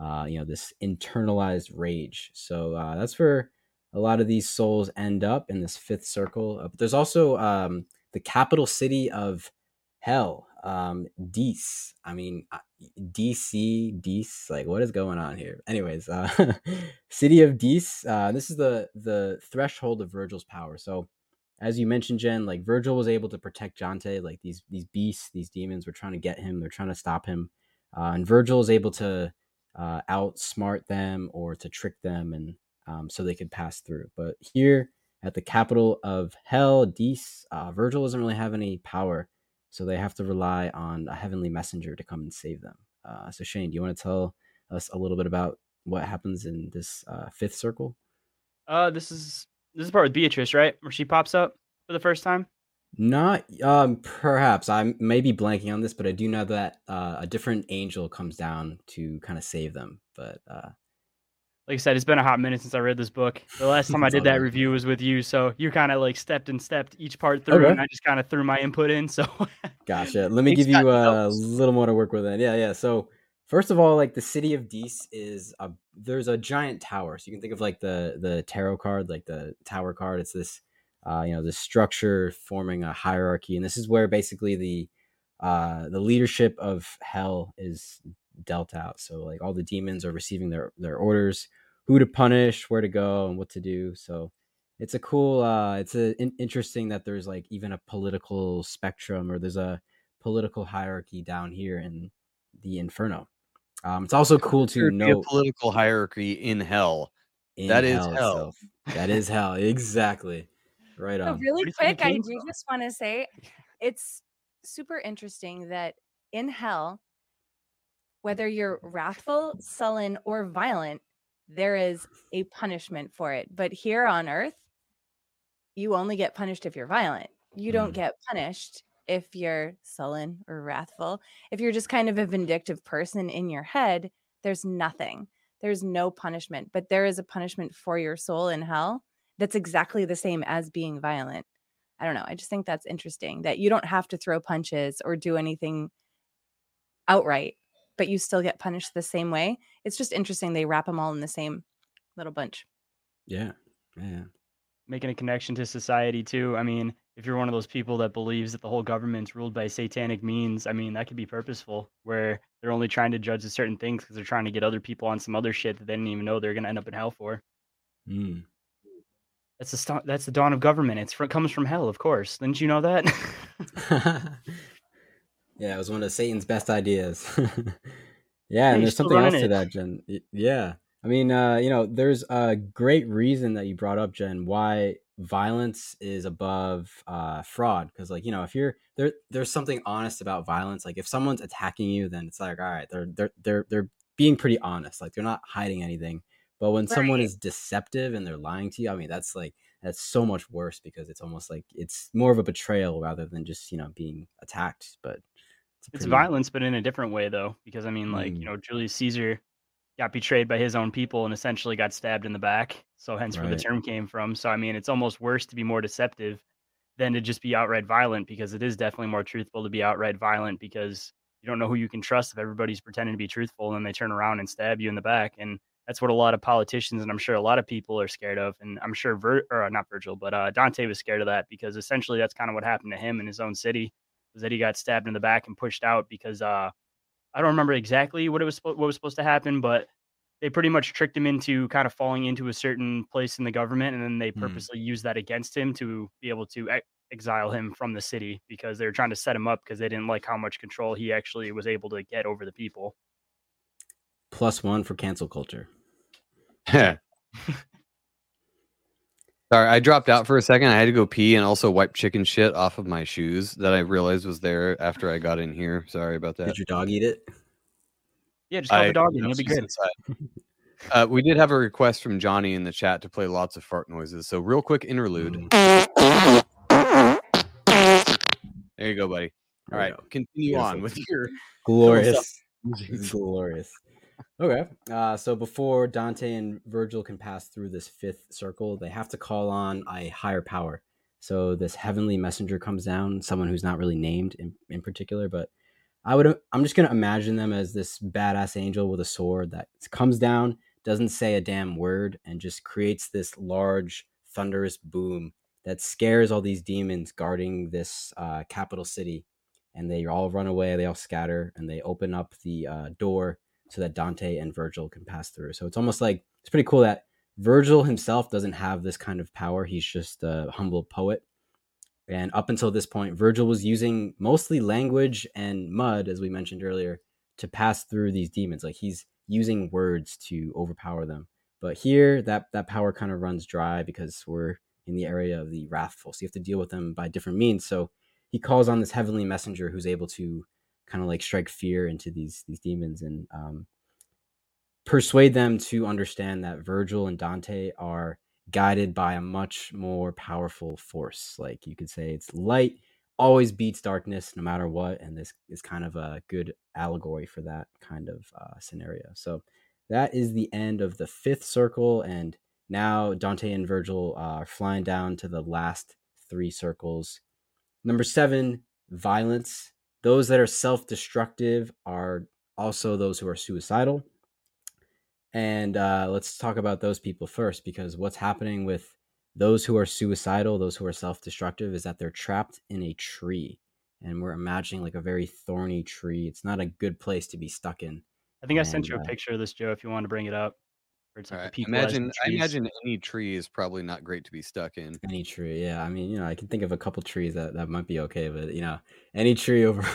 uh, you know, this internalized rage. So uh, that's where a lot of these souls end up in this fifth circle. Uh, But there's also um, the capital city of hell, um, Dis. I mean, DC, Dis. Like, what is going on here? Anyways, uh, (laughs) city of Dis. Uh, this is the the threshold of Virgil's power. So, as you mentioned, Jen, like Virgil was able to protect Dante. Like these these beasts, these demons were trying to get him. They're trying to stop him, uh, and Virgil is able to uh, outsmart them or to trick them, and um, so they could pass through. But here at the capital of hell, Dis, uh, Virgil doesn't really have any power, so they have to rely on a heavenly messenger to come and save them. Uh, so Shane, do you want to tell us a little bit about what happens in this uh, fifth circle? Uh, this is this is part with Beatrice, right? Where she pops up for the first time. Not um perhaps I may be blanking on this, but I do know that uh, a different angel comes down to kind of save them. But uh, Like I said, it's been a hot minute since I read this book. The last (laughs) time I did that good. review was with you, so you kind of like stepped and stepped each part through, Okay. and I just kind of threw my input in. So (laughs) Gotcha. Let me give you a notes. little more to work with. Then, yeah, yeah. So first of all, like the city of Dis is a there's a giant tower. So you can think of like the the tarot card, like the tower card. It's this, uh, you know, the structure forming a hierarchy, and this is where basically the uh the leadership of hell is dealt out. So like all the demons are receiving their their orders, who to punish, where to go, and what to do. So it's a cool uh it's a, in, interesting that there's like even a political spectrum or there's a political hierarchy down here in the inferno um it's also cool to know political hierarchy in hell. in that is hell hell. itself. that is hell exactly right So really do you think quick, I do just want to say it's super interesting that in hell, whether you're wrathful, sullen, or violent, there is a punishment for it. But here on earth, you only get punished if you're violent. You don't Mhm. get punished if you're sullen or wrathful. If you're just kind of a vindictive person in your head, there's nothing. There's no punishment, but there is a punishment for your soul in hell that's exactly the same as being violent. I don't know. I just think that's interesting that you don't have to throw punches or do anything outright, but you still get punished the same way. It's just interesting they wrap them all in the same little bunch. yeah yeah making a connection to society too. I mean, if you're one of those people that believes that the whole government's ruled by satanic means, I mean, that could be purposeful, where they're only trying to judge the certain things because they're trying to get other people on some other shit that they didn't even know they're gonna end up in hell for. Mm. That's the st- that's the dawn of government. It's fr- comes from hell, of course. Didn't you know that? (laughs) yeah it was one of satan's best ideas. (laughs) Yeah and there's something else running to that jen yeah. I mean uh you know there's a great reason that you brought up jen why violence is above uh fraud. Because like you know if you're there there's something honest about violence. Like if someone's attacking you then it's like all right they're they're they're, they're being pretty honest. Like they're not hiding anything but when someone is deceptive and they're lying to you i mean that's like that's so much worse because it's almost like it's more of a betrayal rather than just you know being attacked but it's, it's pretty- violence, but in a different way though, because I mean, like Mm. you know, Julius Caesar got betrayed by his own people and essentially got stabbed in the back. So hence where the term came from. So I mean, it's almost worse to be more deceptive than to just be outright violent because it is definitely more truthful to be outright violent because you don't know who you can trust if everybody's pretending to be truthful and then they turn around and stab you in the back. And that's what a lot of politicians and I'm sure a lot of people are scared of. And I'm sure Vir- or uh, not Virgil, but uh, Dante was scared of that because essentially that's kind of what happened to him in his own city was that he got stabbed in the back and pushed out because uh, I don't remember exactly what it was what was supposed to happen, but they pretty much tricked him into kind of falling into a certain place in the government, and then they Hmm. purposely used that against him to be able to ex- exile him from the city because they were trying to set him up because they didn't like how much control he actually was able to get over the people. plus one for cancel culture (laughs) Sorry, I dropped out for a second. I had to go pee and also wipe chicken shit off of my shoes that I realized was there after I got in here. Sorry about that. did your dog eat it Yeah, just call I- the dog in, no, you'll be good. (laughs) Uh, we did have a request from Johnny in the chat to play lots of fart noises. So, real quick interlude. Mm. There you go, buddy. All right, There we go. continue on Beautiful. with your glorious (laughs) glorious. Okay. Uh, so before Dante and Virgil can pass through this fifth circle, they have to call on a higher power. So this heavenly messenger comes down, someone who's not really named in, in particular, but I would I'm just gonna imagine them as this badass angel with a sword that comes down, doesn't say a damn word, and just creates this large thunderous boom that scares all these demons guarding this uh, capital city, and they all run away. They all scatter, and they open up the uh, door so that Dante and Virgil can pass through. So it's almost like it's pretty cool that Virgil himself doesn't have this kind of power. He's just a humble poet. And up until this point, Virgil was using mostly language and mud, as we mentioned earlier, to pass through these demons. Like he's using words to overpower them. But here, that that power kind of runs dry because we're in the area of the wrathful. So you have to deal with them by different means. So he calls on this heavenly messenger who's able to kind of like strike fear into these these demons and um, persuade them to understand that Virgil and Dante are guided by a much more powerful force. Like you could say, it's light always beats darkness no matter what, and this is kind of a good allegory for that kind of uh, scenario. So that is the end of the fifth circle, and now Dante and Virgil are flying down to the last three circles. Number seven, violence. Those that are self destructive are also those who are suicidal. And uh, let's talk about those people first because what's happening with those who are suicidal, those who are self destructive, is that they're trapped in a tree. And we're imagining like a very thorny tree. It's not a good place to be stuck in. I think I sent you a uh, picture of this, Joe, if you want to bring it up. Where it's like right. the Imagine, I imagine any tree is probably not great to be stuck in. Any tree, yeah. I mean, you know, I can think of a couple trees that, that might be okay, but you know, any tree over.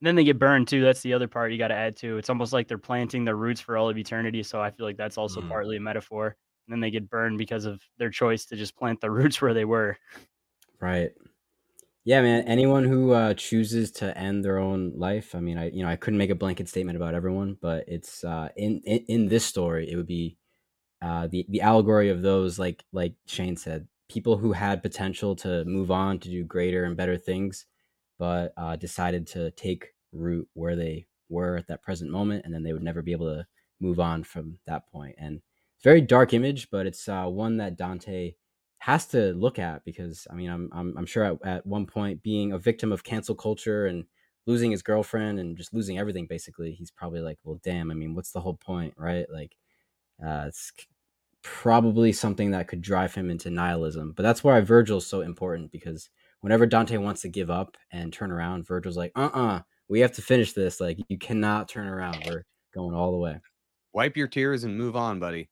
then they get burned too. That's the other part you got to add to. It's almost like they're planting their roots for all of eternity. So I feel like that's also Mhm. partly a metaphor. And then they get burned because of their choice to just plant the (laughs) roots where they were. Right. Yeah, man. Anyone who uh, chooses to end their own life. I mean, I you know I couldn't make a blanket statement about everyone, but it's uh, in, in in this story, it would be uh, the the allegory of those like like Shane said, people who had potential to move on to do greater and better things, but uh, decided to take root where they were at that present moment, and then they would never be able to move on from that point. And it's very dark image, but it's uh, one that Dante has to look at because I mean I'm I'm, I'm sure at, at one point being a victim of cancel culture and losing his girlfriend and just losing everything basically he's probably like well damn I mean what's the whole point right like uh, it's probably something that could drive him into nihilism but that's why Virgil's so important because whenever Dante wants to give up and turn around Virgil's like uh-uh we have to finish this like you cannot turn around we're going all the way Wipe your tears and move on, buddy.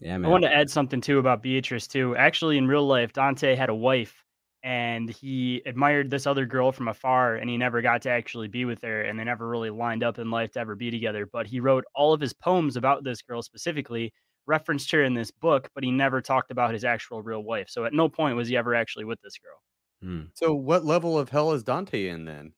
Yeah I want to add something too about Beatrice too. Actually, in real life, Dante had a wife, and he admired this other girl from afar, and he never got to actually be with her, and they never really lined up in life to ever be together. But he wrote all of his poems about this girl specifically, referenced her in this book, but he never talked about his actual real wife. So at no point was he ever actually with this girl. Hmm. So, what level of hell is Dante in then?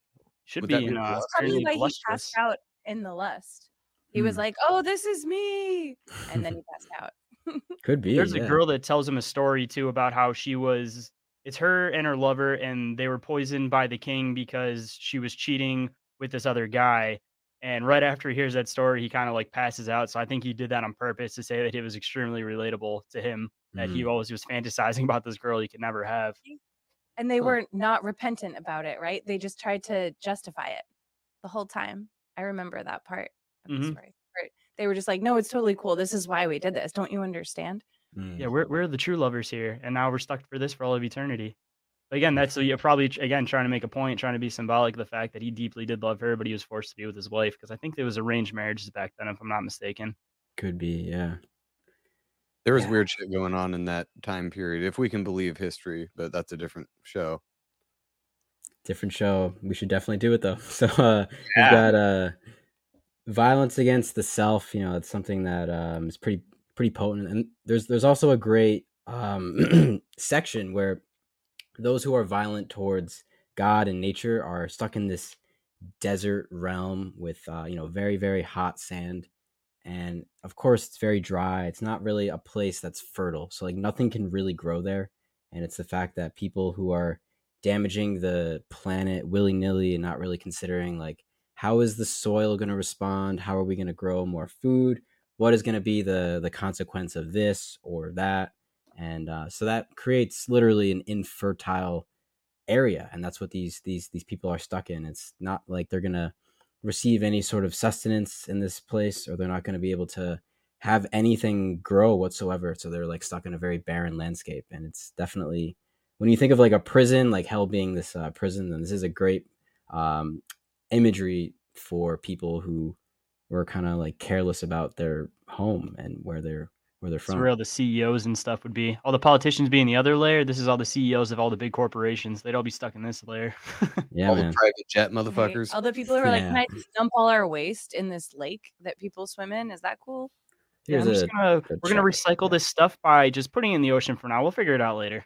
Should Would that be be in uh. Probably why he passed out in the lust. He was Hmm. like, "Oh, this is me," and then he passed out. (laughs) could be There's yeah. a girl that tells him a story too about how she was it's her and her lover and they were poisoned by the king because she was cheating with this other guy and right after he hears that story he kind of like passes out so i think he did that on purpose to say that it was extremely relatable to him that he always was fantasizing (laughs) about this girl he could never have And they Huh. were not repentant about it, right? They just tried to justify it the whole time. I remember that part of the Mhm. story. They were just like, "No, it's totally cool. This is why we did this. Don't you understand?" Hmm. yeah we're, we're the true lovers here and now we're stuck for this for all of eternity but again that's you're probably again trying to make a point trying to be symbolic of the fact that he deeply did love her but he was forced to be with his wife because i think there was arranged marriages back then if i'm not mistaken could be yeah There was Yeah. weird shit going on in that time period, if we can believe history, but that's a different show. different show. We should definitely do it though. (laughs) So uh Yeah. we've got uh violence against the self, you know, it's something that um is pretty pretty potent. And there's there's also a great um (clears throat) section where those who are violent towards God and nature are stuck in this desert realm with uh, you know, very, very hot sand. And of course it's very dry. It's not really a place that's fertile. So like nothing can really grow there. And it's the fact that people who are damaging the planet willy nilly and not really considering like how is the soil going to respond? How are we going to grow more food? What is going to be the the consequence of this or that? and uh, so that creates literally an infertile area, and that's what these these these people are stuck in. It's not like they're gonna receive any sort of sustenance in this place, or they're not going to be able to have anything grow whatsoever. So they're like stuck in a very barren landscape, and it's definitely when you think of like a prison, like hell being this uh, prison, then this is a great um, imagery for people who were kind of like careless about their home and where they're where they're from. where all the CEOs and stuff would be. All the politicians be in the other layer. This is all the CEOs of all the big corporations. They'd all be stuck in this layer. (laughs) Yeah, all man. the private jet Right? motherfuckers. All the people who are like, Yeah. can I just dump all our waste in this lake that people swim in? Is that cool? Yeah, Here's I'm just a gonna, good we're gonna check. recycle this stuff by just putting it in the ocean for now. We'll figure it out later.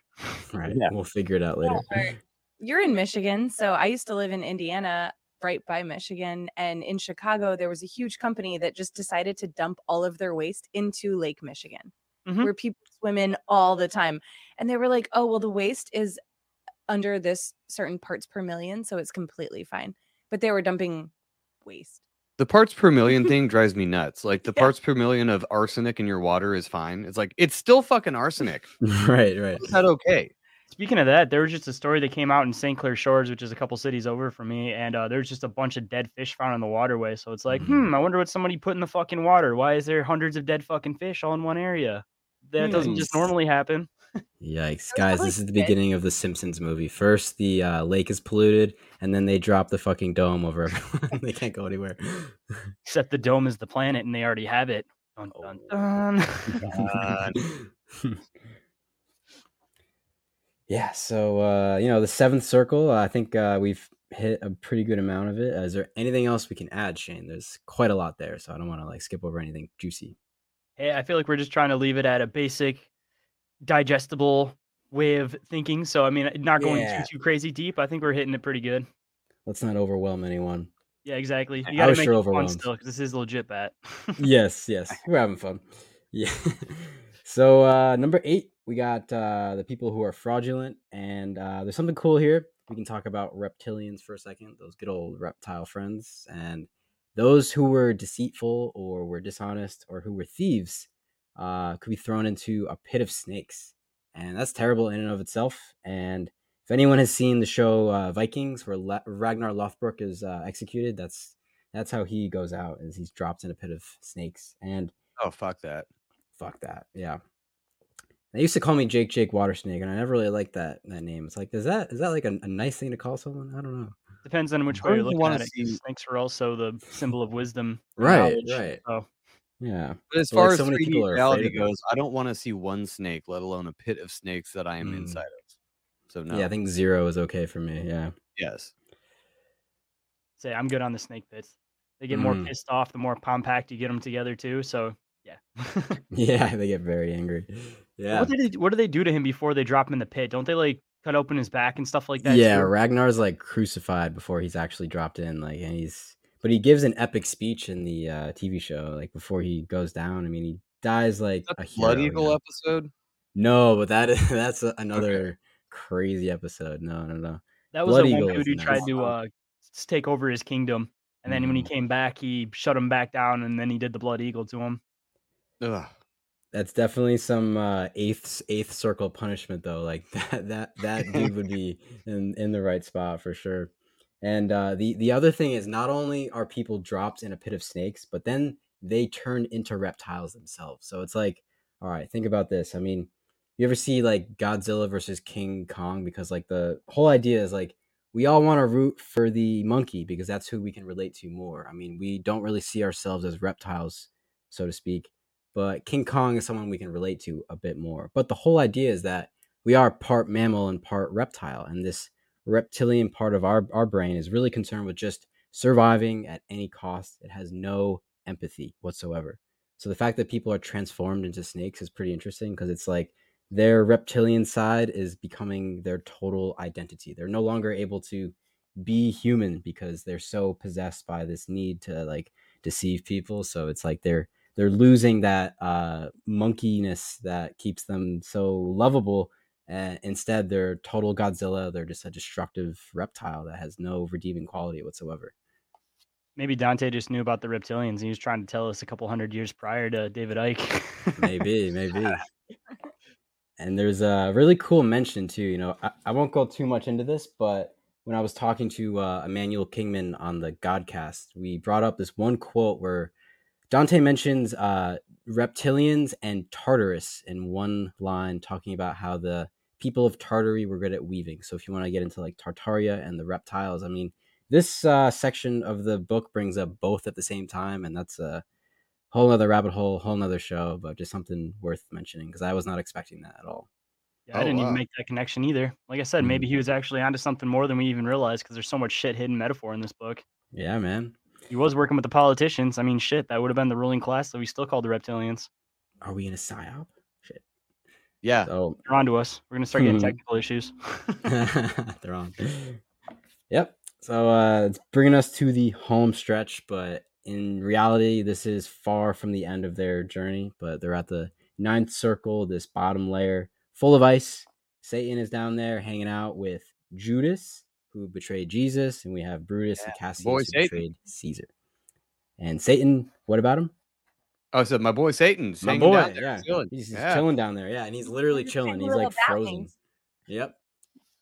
right. Yeah. We'll figure it out later. Or- You're in Michigan, so I used to live in Indiana, right by Michigan, and in Chicago there was a huge company that just decided to dump all of their waste into Lake Michigan, Mhm. where people swim in all the time. And they were like, "Oh, well the waste is under this certain parts per million, so it's completely fine." But they were dumping waste. The parts per million (laughs) thing drives me nuts. Like the Yeah. parts per million of arsenic in your water is fine. It's like it's still fucking arsenic. (laughs) right, right. Is that okay? Speaking of that, there was just a story that came out in St. Clair Shores, which is a couple cities over from me, and uh, there's just a bunch of dead fish found in the waterway. So it's like, Mhm. hmm, I wonder what somebody put in the fucking water. Why is there hundreds of dead fucking fish all in one area? That doesn't just normally happen. Yikes, guys! This is the beginning of the Simpsons movie. First, the uh, lake is polluted, and then they drop the fucking dome over (laughs) everyone. they can't go anywhere. Except the dome is the planet, and they already have it. Dun, dun, Oh. dun. (laughs) (laughs) yeah. So uh, you know, the seventh circle. I think uh, we've hit a pretty good amount of it. Uh, there anything else we can add, Shane? There's quite a lot there, so I don't want to like skip over anything juicy. Hey, I feel like we're just trying to leave it at a basic, digestible way of thinking. So I mean, not going Yeah. too too crazy deep. I think we're hitting it pretty good. Let's not overwhelm anyone. Yeah, exactly. You gotta was make sure it fun still, because this is legit bat. (laughs) yes, yes, we're having fun. Yeah. (laughs) so uh, number eight, we got uh, the people who are fraudulent, and uh, there's something cool here. We can talk about reptilians for a second. Those good old reptile friends, and those who were deceitful or were dishonest or who were thieves uh, could be thrown into a pit of snakes, and that's terrible in and of itself. And if anyone has seen the show uh, Vikings, where La- Ragnar Lothbrok is uh, executed, that's that's how he goes out is he's dropped in a pit of snakes and Oh fuck that. fuck that yeah they used to call me jake jake water snake and i never really liked that that name it's like is that is that like a, a nice thing to call someone i don't know Depends on which I way you're looking wanna at it. 'cause see- Snakes are also the symbol of wisdom. Right, right. So yeah But as But, like, far as so many 3D people are afraid reality goes, I don't want to see one snake, let alone a pit of snakes that I am Mm. inside of. So no. yeah i think zero is okay for me yeah yes. say I'm good on the snake pits. They get more Mhm. pissed off the more compact you get them together too. So yeah. (laughs) yeah they get very angry yeah What did they, what do they do to him before they drop him in the pit? Don't they like cut open his back and stuff like that? yeah too? ragnar's like crucified before he's actually dropped in like and he's but he gives an epic speech in the uh tv show like before he goes down i mean he dies like Is a Blood hero, Eagle you episode? no but that is (laughs) that's a- another crazy episode no no no That was Blood the Eagle one dude who tried to uh take over his kingdom. And then when he Mhm. came back, he shut him back down and then he did the blood eagle to him. Ugh. That's definitely some uh, eighth eighth circle punishment though. Like (laughs) that that that dude would be (laughs) in in the right spot for sure. And uh, the the other thing is not only are people dropped in a pit of snakes, but then they turn into reptiles themselves. So it's like, all right, think about this. I mean, you ever see like Godzilla versus King Kong? Because like the whole idea is like we all want to root for the monkey because that's who we can relate to more. I mean, we don't really see ourselves as reptiles, so to speak but King Kong is someone we can relate to a bit more. But the whole idea is that we are part mammal and part reptile, and this reptilian part of our, our brain is really concerned with just surviving at any cost. It has no empathy whatsoever. So the fact that people are transformed into snakes is pretty interesting because it's like their reptilian side is becoming their total identity. They're no longer able to be human because they're so possessed by this need to like deceive people. So it's like they're they're losing that uh, monkeyness that keeps them so lovable. And instead, they're total Godzilla. They're just a destructive reptile that has no redeeming quality whatsoever. Maybe Dante just knew about the reptilians and he was trying to tell us a couple hundred years prior to David Icke. Maybe, maybe. (laughs) And there's a really cool mention too. You know, I, I won't go too much into this, but when I was talking to uh, Emmanuel Kingman on the Godcast, we brought up this one quote where Dante mentions uh, reptilians and Tartarus in one line, talking about how the people of Tartary were good at weaving. So if you want to get into like Tartaria and the reptiles, I mean, this uh, section of the book brings up both at the same time, and that's a whole other rabbit hole, whole nother show, but just something worth mentioning because I was not expecting that at all. Yeah, I Oh, didn't wow. even make that connection either. Like I said, Mm. maybe he was actually onto something more than we even realized because there's so much shit hidden metaphor in this book. Yeah, man. He was working with the politicians. I mean, shit, that would have been the ruling class that we still called the reptilians. Are we in a psyop? Shit. Yeah. So They're onto us. We're gonna start getting Hmm. technical issues. (laughs) they're on. Yep. So uh, it's bringing us to the home stretch, but in reality, this is far from the end of their journey. But they're at the ninth circle, this bottom layer full of ice. Satan is down there hanging out with Judas, who betrayed Jesus, and we have Brutus and Cassius, boy who Satan. betrayed Caesar. And Satan, what about him? Oh, so my boy Satan's My boy, down there, yeah, chilling. he's, he's Yeah. chilling down there, yeah, and he's literally He's chilling. He's like frozen. battings. Yep.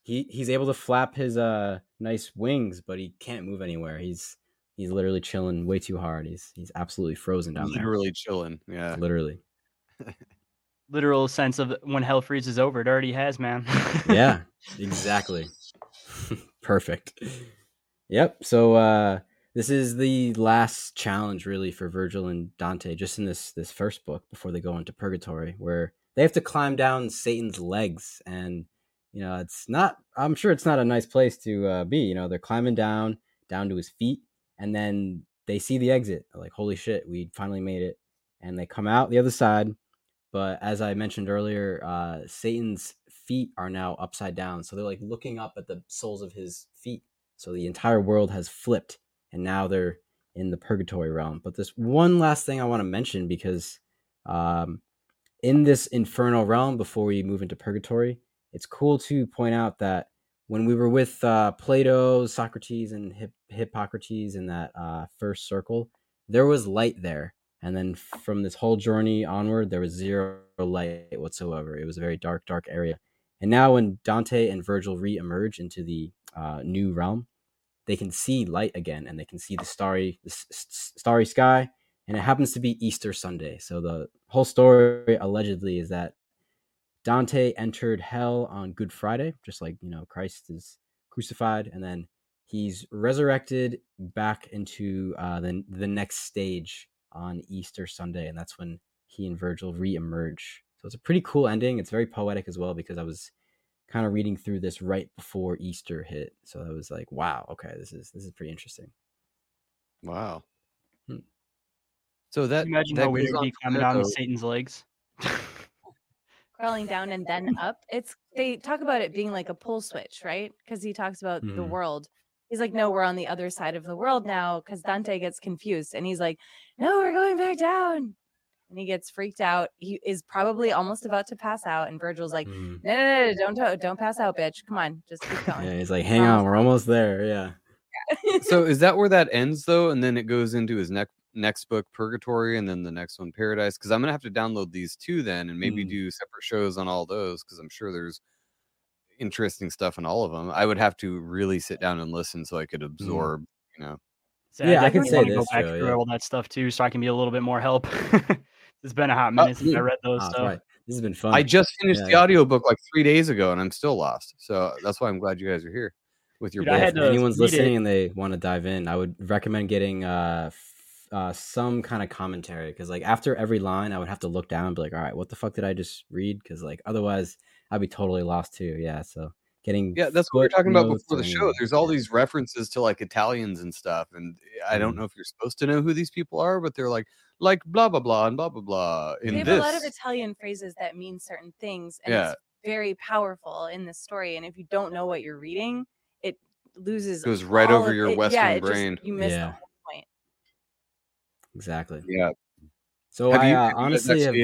He he's able to flap his uh nice wings, but he can't move anywhere. He's he's literally chilling way too hard. He's he's absolutely frozen down there. Literally chilling. Yeah. Literally. (laughs) Literal sense of when hell freezes over, it already has, man. Yeah, (laughs) exactly. (laughs) Perfect. Yep. So uh this is the last challenge really for Virgil and Dante just in this this first book before they go into purgatory where they have to climb down Satan's legs and you know it's not I'm sure it's not a nice place to uh, be you know they're climbing down down to his feet and then they see the exit They're like holy shit we finally made it and they come out the other side but as I mentioned earlier, uh, Satan's feet are now upside down. So they're like looking up at the soles of his feet. So the entire world has flipped, and now they're in the purgatory realm. But this one last thing I want to mention because um, in this infernal realm, before we move into purgatory, it's cool to point out that when we were with uh, Plato, Socrates, and Hip- Hippocrates in that uh, first circle, there was light there. And then from this whole journey onward, there was zero light whatsoever. It was a very dark, dark area. And now, when Dante and Virgil re-emerge into the uh, new realm, they can see light again, and they can see the starry, the s- s- starry sky. And it happens to be Easter Sunday. So the whole story allegedly is that Dante entered hell on Good Friday, just like you know Christ is crucified, and then he's resurrected back into uh, the the next stage on Easter Sunday, and that's when he and Virgil re-emerge. So it's a pretty cool ending. It's very poetic as well because I was kind of reading through this right before Easter hit, so I was like, wow, okay, this is this is pretty interesting. Wow. Hmm. So that Imagine that how goes weird it'd be from climbing down though. Satan's legs. (laughs) crawling down and then up. It's they talk about it being like a pull switch, right? Because he talks about the Mhm. world. He's like, no, we're on the other side of the world now. Because Dante gets confused and he's like, no, we're going back down. And he gets freaked out. He is probably almost about to pass out. And Virgil's like, Mhm. no, no, no, no don't don't- don't pass out, bitch. Come on, just keep (laughs) going. Yeah, he's like, hang on, we're almost there. Yeah. (laughs) so is that where that ends though and then it goes into his next next book purgatory and then the next one paradise because i'm gonna have to download these two then and maybe Mm. do separate shows on all those because i'm sure there's interesting stuff in all of them i would have to really sit down and listen so i could absorb you know So Yeah, I can say wanna go back Joe, through yeah. all that stuff too, so I can be a little bit more help. (laughs) it's been a hot minute since I read those that's stuff. right. This has been fun. i just finished Yeah, the yeah. audiobook like three days ago and i'm still lost so that's why i'm glad you guys are here with your Dude, I book. had if anyone's read it. listening and they want to dive in, I would recommend getting uh, f- uh some kind of commentary because like after every line, I would have to look down and be like, all right, what the fuck did I just read? Because like otherwise, I'd be totally lost too. Yeah, so getting Yeah, that's what we were talking about before the show. There's all these references to like Italians and stuff, and I don't Mhm. know if you're supposed to know who these people are, but they're like like blah blah blah and blah blah blah. In They have this, a lot of Italian phrases that mean certain things, and Yeah. it's very powerful in the story. And if you don't know what you're reading, it loses Goes right over your it- yeah, Western just- brain. you miss the Yeah. whole point. exactly. yeah. So Have I you- uh, have you guys honestly have,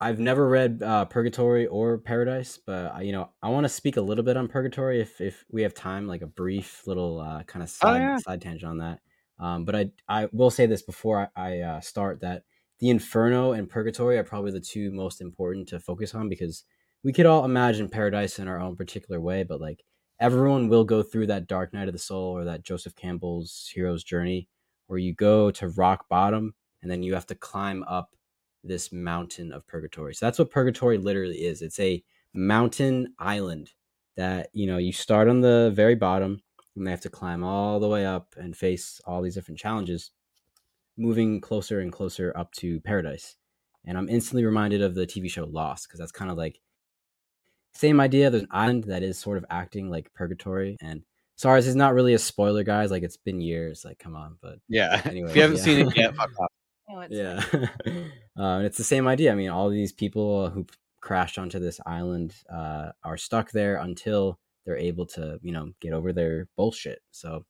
I've never read uh, Purgatory or Paradise, but uh, you know I want to speak a little bit on Purgatory if if we have time, like a brief little uh, kind of Oh, side yeah. side tangent on that. Um, but I I will say this before I, I uh, start that the Inferno and Purgatory are probably the two most important to focus on because we could all imagine paradise in our own particular way, but like everyone will go through that dark night of the soul or that Joseph Campbell's hero's journey where you go to rock bottom and then you have to climb up this mountain of purgatory. So that's what purgatory literally is. It's a mountain island that, you know, you start on the very bottom and they have to climb all the way up and face all these different challenges, moving closer and closer up to paradise. And I'm instantly reminded of the TV show Lost because that's kind of like same idea. There's an island that is sort of acting like purgatory. And sorry, this is not really a spoiler, guys. Like it's been years. Like, come on. But Yeah. (laughs) Anyway, if you haven't yeah. seen it yet, (laughs) fuck off. No, it's yeah, (laughs) uh, and it's the same idea. I mean, all these people who crashed onto this island uh, are stuck there until they're able to, you know, get over their bullshit. So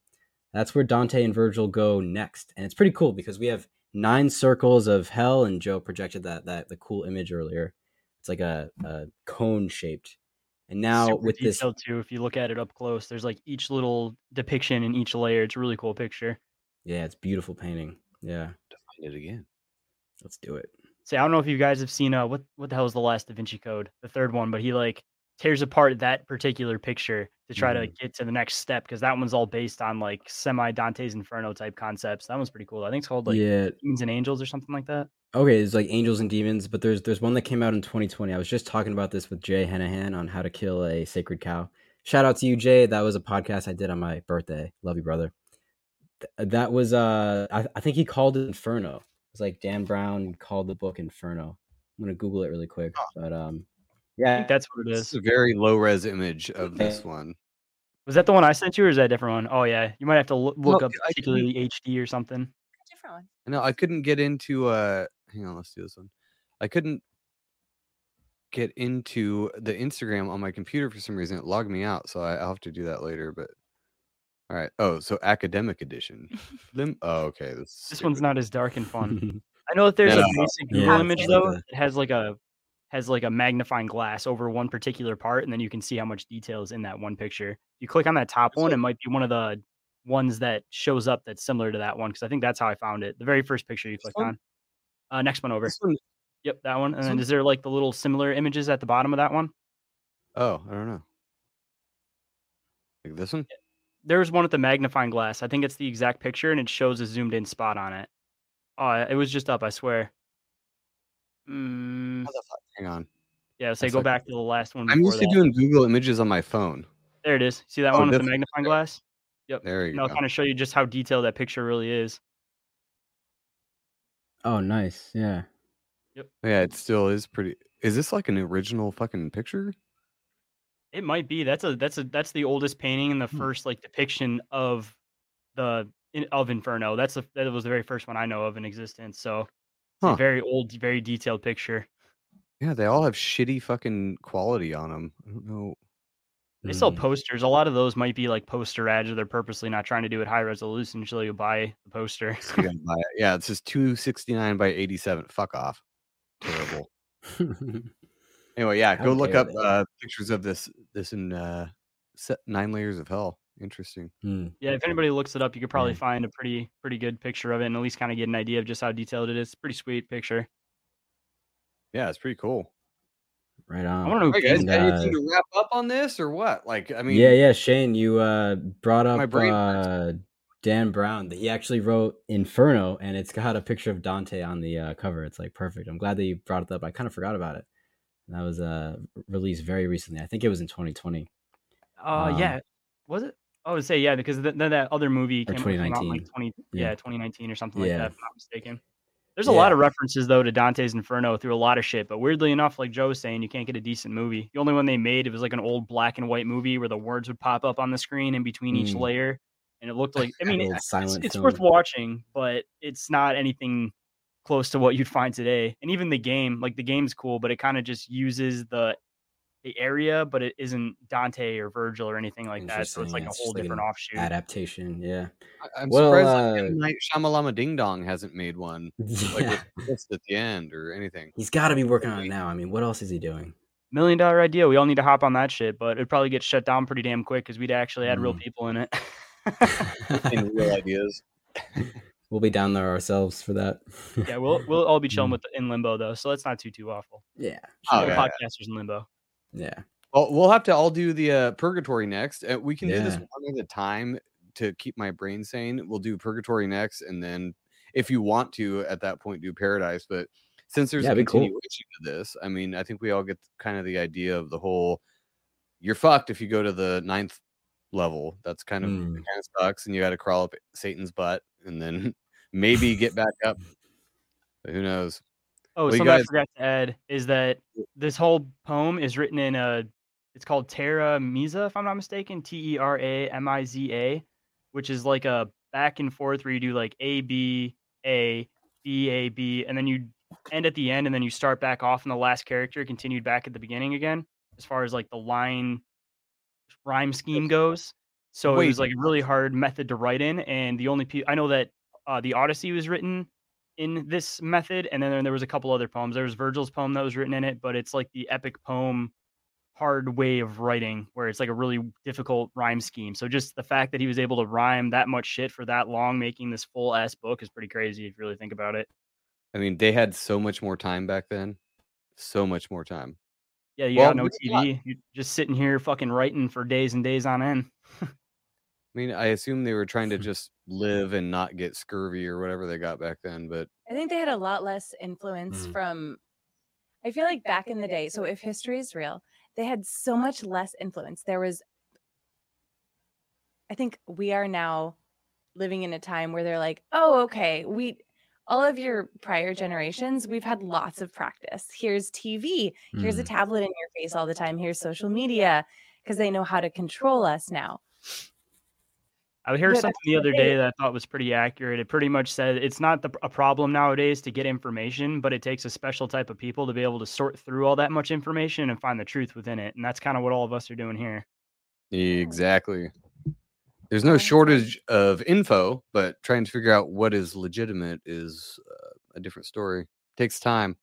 that's where Dante and Virgil go next, and it's pretty cool because we have nine circles of hell, and Joe projected that that the cool image earlier. It's like a, a cone shaped, and now Super with this too. If you look at it up close, there's like each little depiction in each layer. It's a really cool picture. Yeah, it's beautiful painting. Yeah, Find it again. let's do it. See, I don't know if you guys have seen uh what what the hell is the last Da Vinci Code, the third one, but he like tears apart that particular picture to try to get to the next step because that one's all based on like semi Dante's Inferno type concepts. That one's pretty cool. I think it's called like yeah, Demons and Angels or something like that. Okay, it's like Angels and Demons, but there's there's one that came out in 2020. I was just talking about this with Jay Henahan on how to kill a sacred cow. Shout out to you, Jay. That was a podcast I did on my birthday. Love you, brother. Th- that was uh, I, I think he called it Inferno. It's like Dan Brown called the book Inferno. I'm gonna Google it really quick, but um, I yeah, think that's what it is. This is. is a very low res image of this one. Was that the one I sent you, or is that a different one? Oh yeah, you might have to loo- look No, up I particularly HD or something. different one. No, I couldn't get into uh hang on, let's do this one. I couldn't get into the Instagram on my computer for some reason. It logged me out, so I, I'll have to do that later. But all right. Oh, so academic edition. (laughs) Lim- oh, okay. This, This one's not as dark and fun. (laughs) I know that there's Yeah, a no. basic Yeah, Google image though. It has like a has like a magnifying glass over one particular part, and then you can see how much detail is in that one picture. You click on that top It's one, like- it might be one of the ones that shows up that's similar to that one because I think that's how I found it. The very first picture you clicked on. Uh, next one over. One- Yep, that one. And this then one? is there like the little similar images at the bottom of that one? Oh, I don't know. Like this one? There's one with the magnifying glass. I think it's the exact picture, and it shows a zoomed in spot on it. Oh, it was just up. I swear. Mm, How the fuck- Hang on. yeah, say That's go like- back to the last one. I'm used to that. doing Google Images on my phone. There it is. See that Oh, one with the this- magnifying glass? Yep. There you And I'll kind of show you just how detailed that picture really is. oh, nice. Yeah, Yep. Yeah, it still is pretty. Is this like an original fucking picture? It might be. That's a that's a that's the oldest painting and the Hmm. first like depiction of the of Inferno. That's the that was the very first one I know of in existence. So it's Huh. a very old, very detailed picture. Yeah, they all have shitty fucking quality on them. I don't know. They sell Mm. posters. A lot of those might be like poster ads, or they're purposely not trying to do it high resolution until you buy the poster. You buy it. Yeah, it says 269 by 87. Fuck off. Terrible. (laughs) (laughs) Anyway, yeah, go look up uh, pictures of this this in uh, set nine layers of hell. Interesting. Hmm. yeah, if anybody looks it up, you could probably Yeah. find a pretty pretty good picture of it, and at least kind of get an idea of just how detailed it is. Pretty sweet picture. Yeah, it's pretty cool. right on. I on. want to know All who right, guys, And, that. anything uh, to wrap up on this or what? Like, I mean, yeah, yeah, Shane, you uh, brought My up brain uh, Dan Brown. That he actually wrote Inferno, and it's got a picture of Dante on the uh, cover. It's like perfect. I'm glad that you brought it up. I kind of forgot about it. That was uh, released very recently. I think it was in 2020. Uh, Um, yeah, was it? I would say yeah, because then that other movie came, came out in, like 2019. 20, Yeah. yeah. 2019 or something like that. If I'm not mistaken. There's a lot of references though to Dante's Inferno through a lot of shit, but weirdly enough, like Joe was saying, you can't get a decent movie. The only one they made it was like an old black and white movie where the words would pop up on the screen in between each Mm. layer, and it looked like I (laughs) mean, it- it's, it's worth watching, but it's not anything close to what you'd find today. And even the game, like the game's cool, but it kind of just uses the the area, but it isn't Dante or Virgil or anything like that. So it's like yeah, a whole just like different offshoot. Adaptation, yeah. I- I'm Well, surprised uh, like, M. Night Shyamalama Ding Dong hasn't made one (laughs) like yeah. with at the end or anything. He's got to be working on it now. I mean, what else is he doing? Million dollar idea. We all need to hop on that shit, but it'd probably get shut down pretty damn quick because we'd actually had real Mm. people in it. (laughs) In real ideas. (laughs) we'll be down there ourselves for that. yeah, we'll we'll all be chilling Mm. with in limbo though, so that's not too too awful. yeah. Oh, All yeah. podcasters in limbo. Yeah. Well, we'll have to all do the uh, purgatory next. Uh, we can do this one at a time to keep my brain sane. We'll do purgatory next, and then if you want to, at that point, do paradise. But since there's Yeah, a it'd be cool. continuation to this, I mean, I think we all get kind of the idea of the whole. You're fucked if you go to the ninth level. That's kind of Mm. kind of sucks, and you got to crawl up Satan's butt, and then (laughs) maybe get back up. But who knows? Oh, Well, something I forgot to add is that this whole poem is written in a. It's called Terra Miza, if I'm not mistaken. T E R A M I Z A, which is like a back and forth where you do like A B A B A B, and then you end at the end, and then you start back off, in the last character continued back at the beginning again, as far as like the line rhyme scheme goes. So it was like a really hard method to write in, and the only pe- I know that uh, the Odyssey was written in this method, and then there was a couple other poems. There was Virgil's poem that was written in it, but it's like the epic poem hard way of writing where it's like a really difficult rhyme scheme. So just the fact that he was able to rhyme that much shit for that long, making this full ass book is pretty crazy if you really think about it. I mean, they had so much more time back then. So much more time. Yeah, you Well, got no. TV. You're just sitting here fucking writing for days and days on end. (laughs) I mean, I assume they were trying to (laughs) just live and not get scurvy or whatever they got back then. But I think they had a lot less influence Mm. from. I feel like back in the day, so if history is real, they had so much less influence. There was. I think we are now living in a time where they're like, oh, okay, we. All of your prior generations, we've had lots of practice. Here's TV. Here's a Mm. tablet in your face all the time. Here's social media because they know how to control us now. I heard But at something the the other day- day that I thought was pretty accurate. It pretty much said it's not the, a problem nowadays to get information, but it takes a special type of people to be able to sort through all that much information and find the truth within it. And that's kind of what all of us are doing here. exactly. There's no shortage of info, but trying to figure out what is legitimate is uh, a different story. Takes time.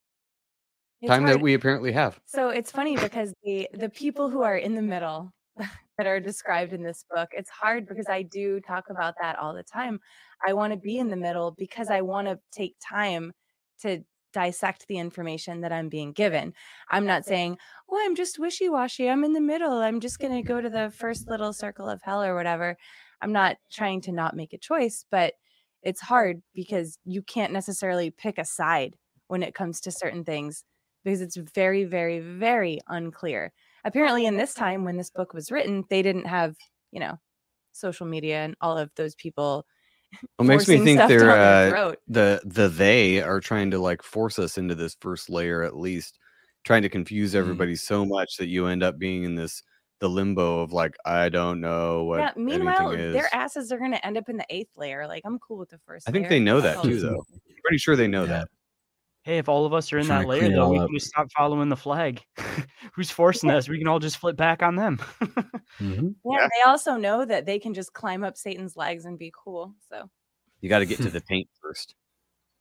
It's time that we apparently have. So it's funny because the the people who are in the middle (laughs) that are described in this book, it's hard because I do talk about that all the time. I want to be in the middle because I want to take time to dissect the information that I'm being given. I'm not saying, "Oh, I'm just wishy-washy. I'm in the middle. I'm just going to go to the first little circle of hell or whatever." I'm not trying to not make a choice, but it's hard because you can't necessarily pick a side when it comes to certain things because it's very, very, very unclear. Apparently, in this time when this book was written, they didn't have, you know, social media and all of those people. (laughs) It makes me think they're uh, the the they are trying to like force us into this first layer at least, trying to confuse everybody so much that you end up being in this the limbo of like I don't know what yeah. Meanwhile, anything is. their asses are going to end up in the eighth layer. Like, I'm cool with the first. I think layer. they know that all too, though. I'm pretty sure they know Yeah. that. Hey, if all of us are in that to layer, clean though, we up. can just stop following the flag. (laughs) Who's forcing us? We can all just flip back on them. Mhm. (laughs) Yeah, they also know that they can just climb up Satan's legs and be cool. So You got to get to (laughs) the paint first.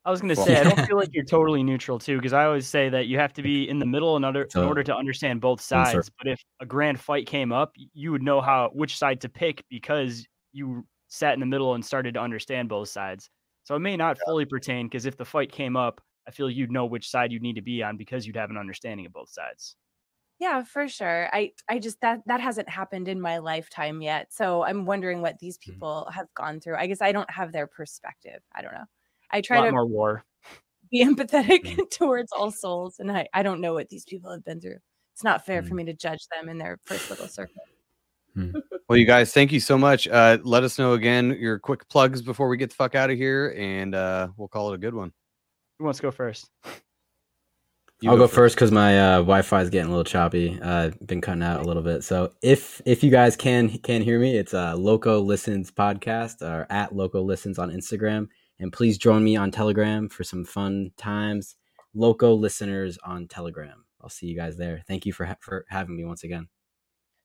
I was gonna say I don't feel like you're totally neutral too, because I always say that you have to be in the middle in order in order to understand both sides. sir. But if a grand fight came up, you would know how which side to pick because you sat in the middle and started to understand both sides. So it may not fully pertain because if the fight came up, I feel you'd know which side you need to be on because you'd have an understanding of both sides. yeah, for sure. I I just that that hasn't happened in my lifetime yet. So I'm wondering what these Mm-hmm. people have gone through. I guess I don't have their perspective. I don't know. I try lot to more war. be empathetic Mm-hmm. (laughs) towards all souls and I, I don't know what these people have been through it's not fair Mm-hmm. for me to judge them in their first little (laughs) circle (laughs) Well, you guys, thank you so much. Uh, let us know again your quick plugs before we get the fuck out of here, and uh, we'll call it a good one. Who wants to go first? You I'll go first because my uh, Wi-Fi is getting a little choppy. I've uh, been cutting out a little bit. So if if you guys can can hear me, it's uh, Loco Listens podcast or at Loco Listens on Instagram, and please join me on Telegram for some fun times. Loco listeners on Telegram. I'll see you guys there. Thank you for ha- for having me once again.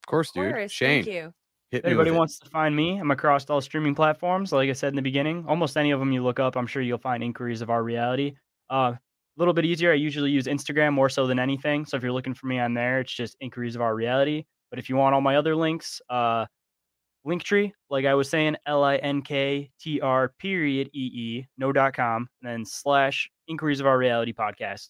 Of course, of dude. course Shane, thank you hit If anybody with it. wants to find me, I'm across all streaming platforms. Like I said in the beginning, almost any of them you look up, I'm sure you'll find inquiries of our reality. Uh, a little bit easier. I usually use Instagram more so than anything. So if you're looking for me on there, it's just inquiries of our reality. But if you want all my other links, uh, Linktree, like I was saying, L I N K T R period E E, no dot com, and then slash inquiries of our reality podcast.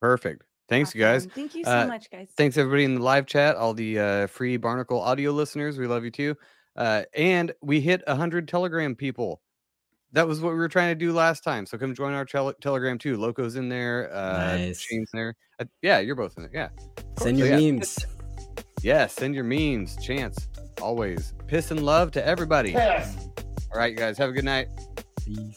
Perfect. Thanks, you guys. Thank you so Uh, much, guys. Thanks everybody in the live chat, all the uh, free Barnacle audio listeners. We love you too. Uh, and we hit hundred Telegram people. That was what we were trying to do last time. So come join our tel- Telegram too. Loco's in there. Uh, Nice. Shane's there. Uh, yeah, you're both in there. Yeah. Send So, your yeah, memes. Yeah, send your memes. Chance always. Piss and love to everybody. Yes. All right, you guys. Have a good night. Peace.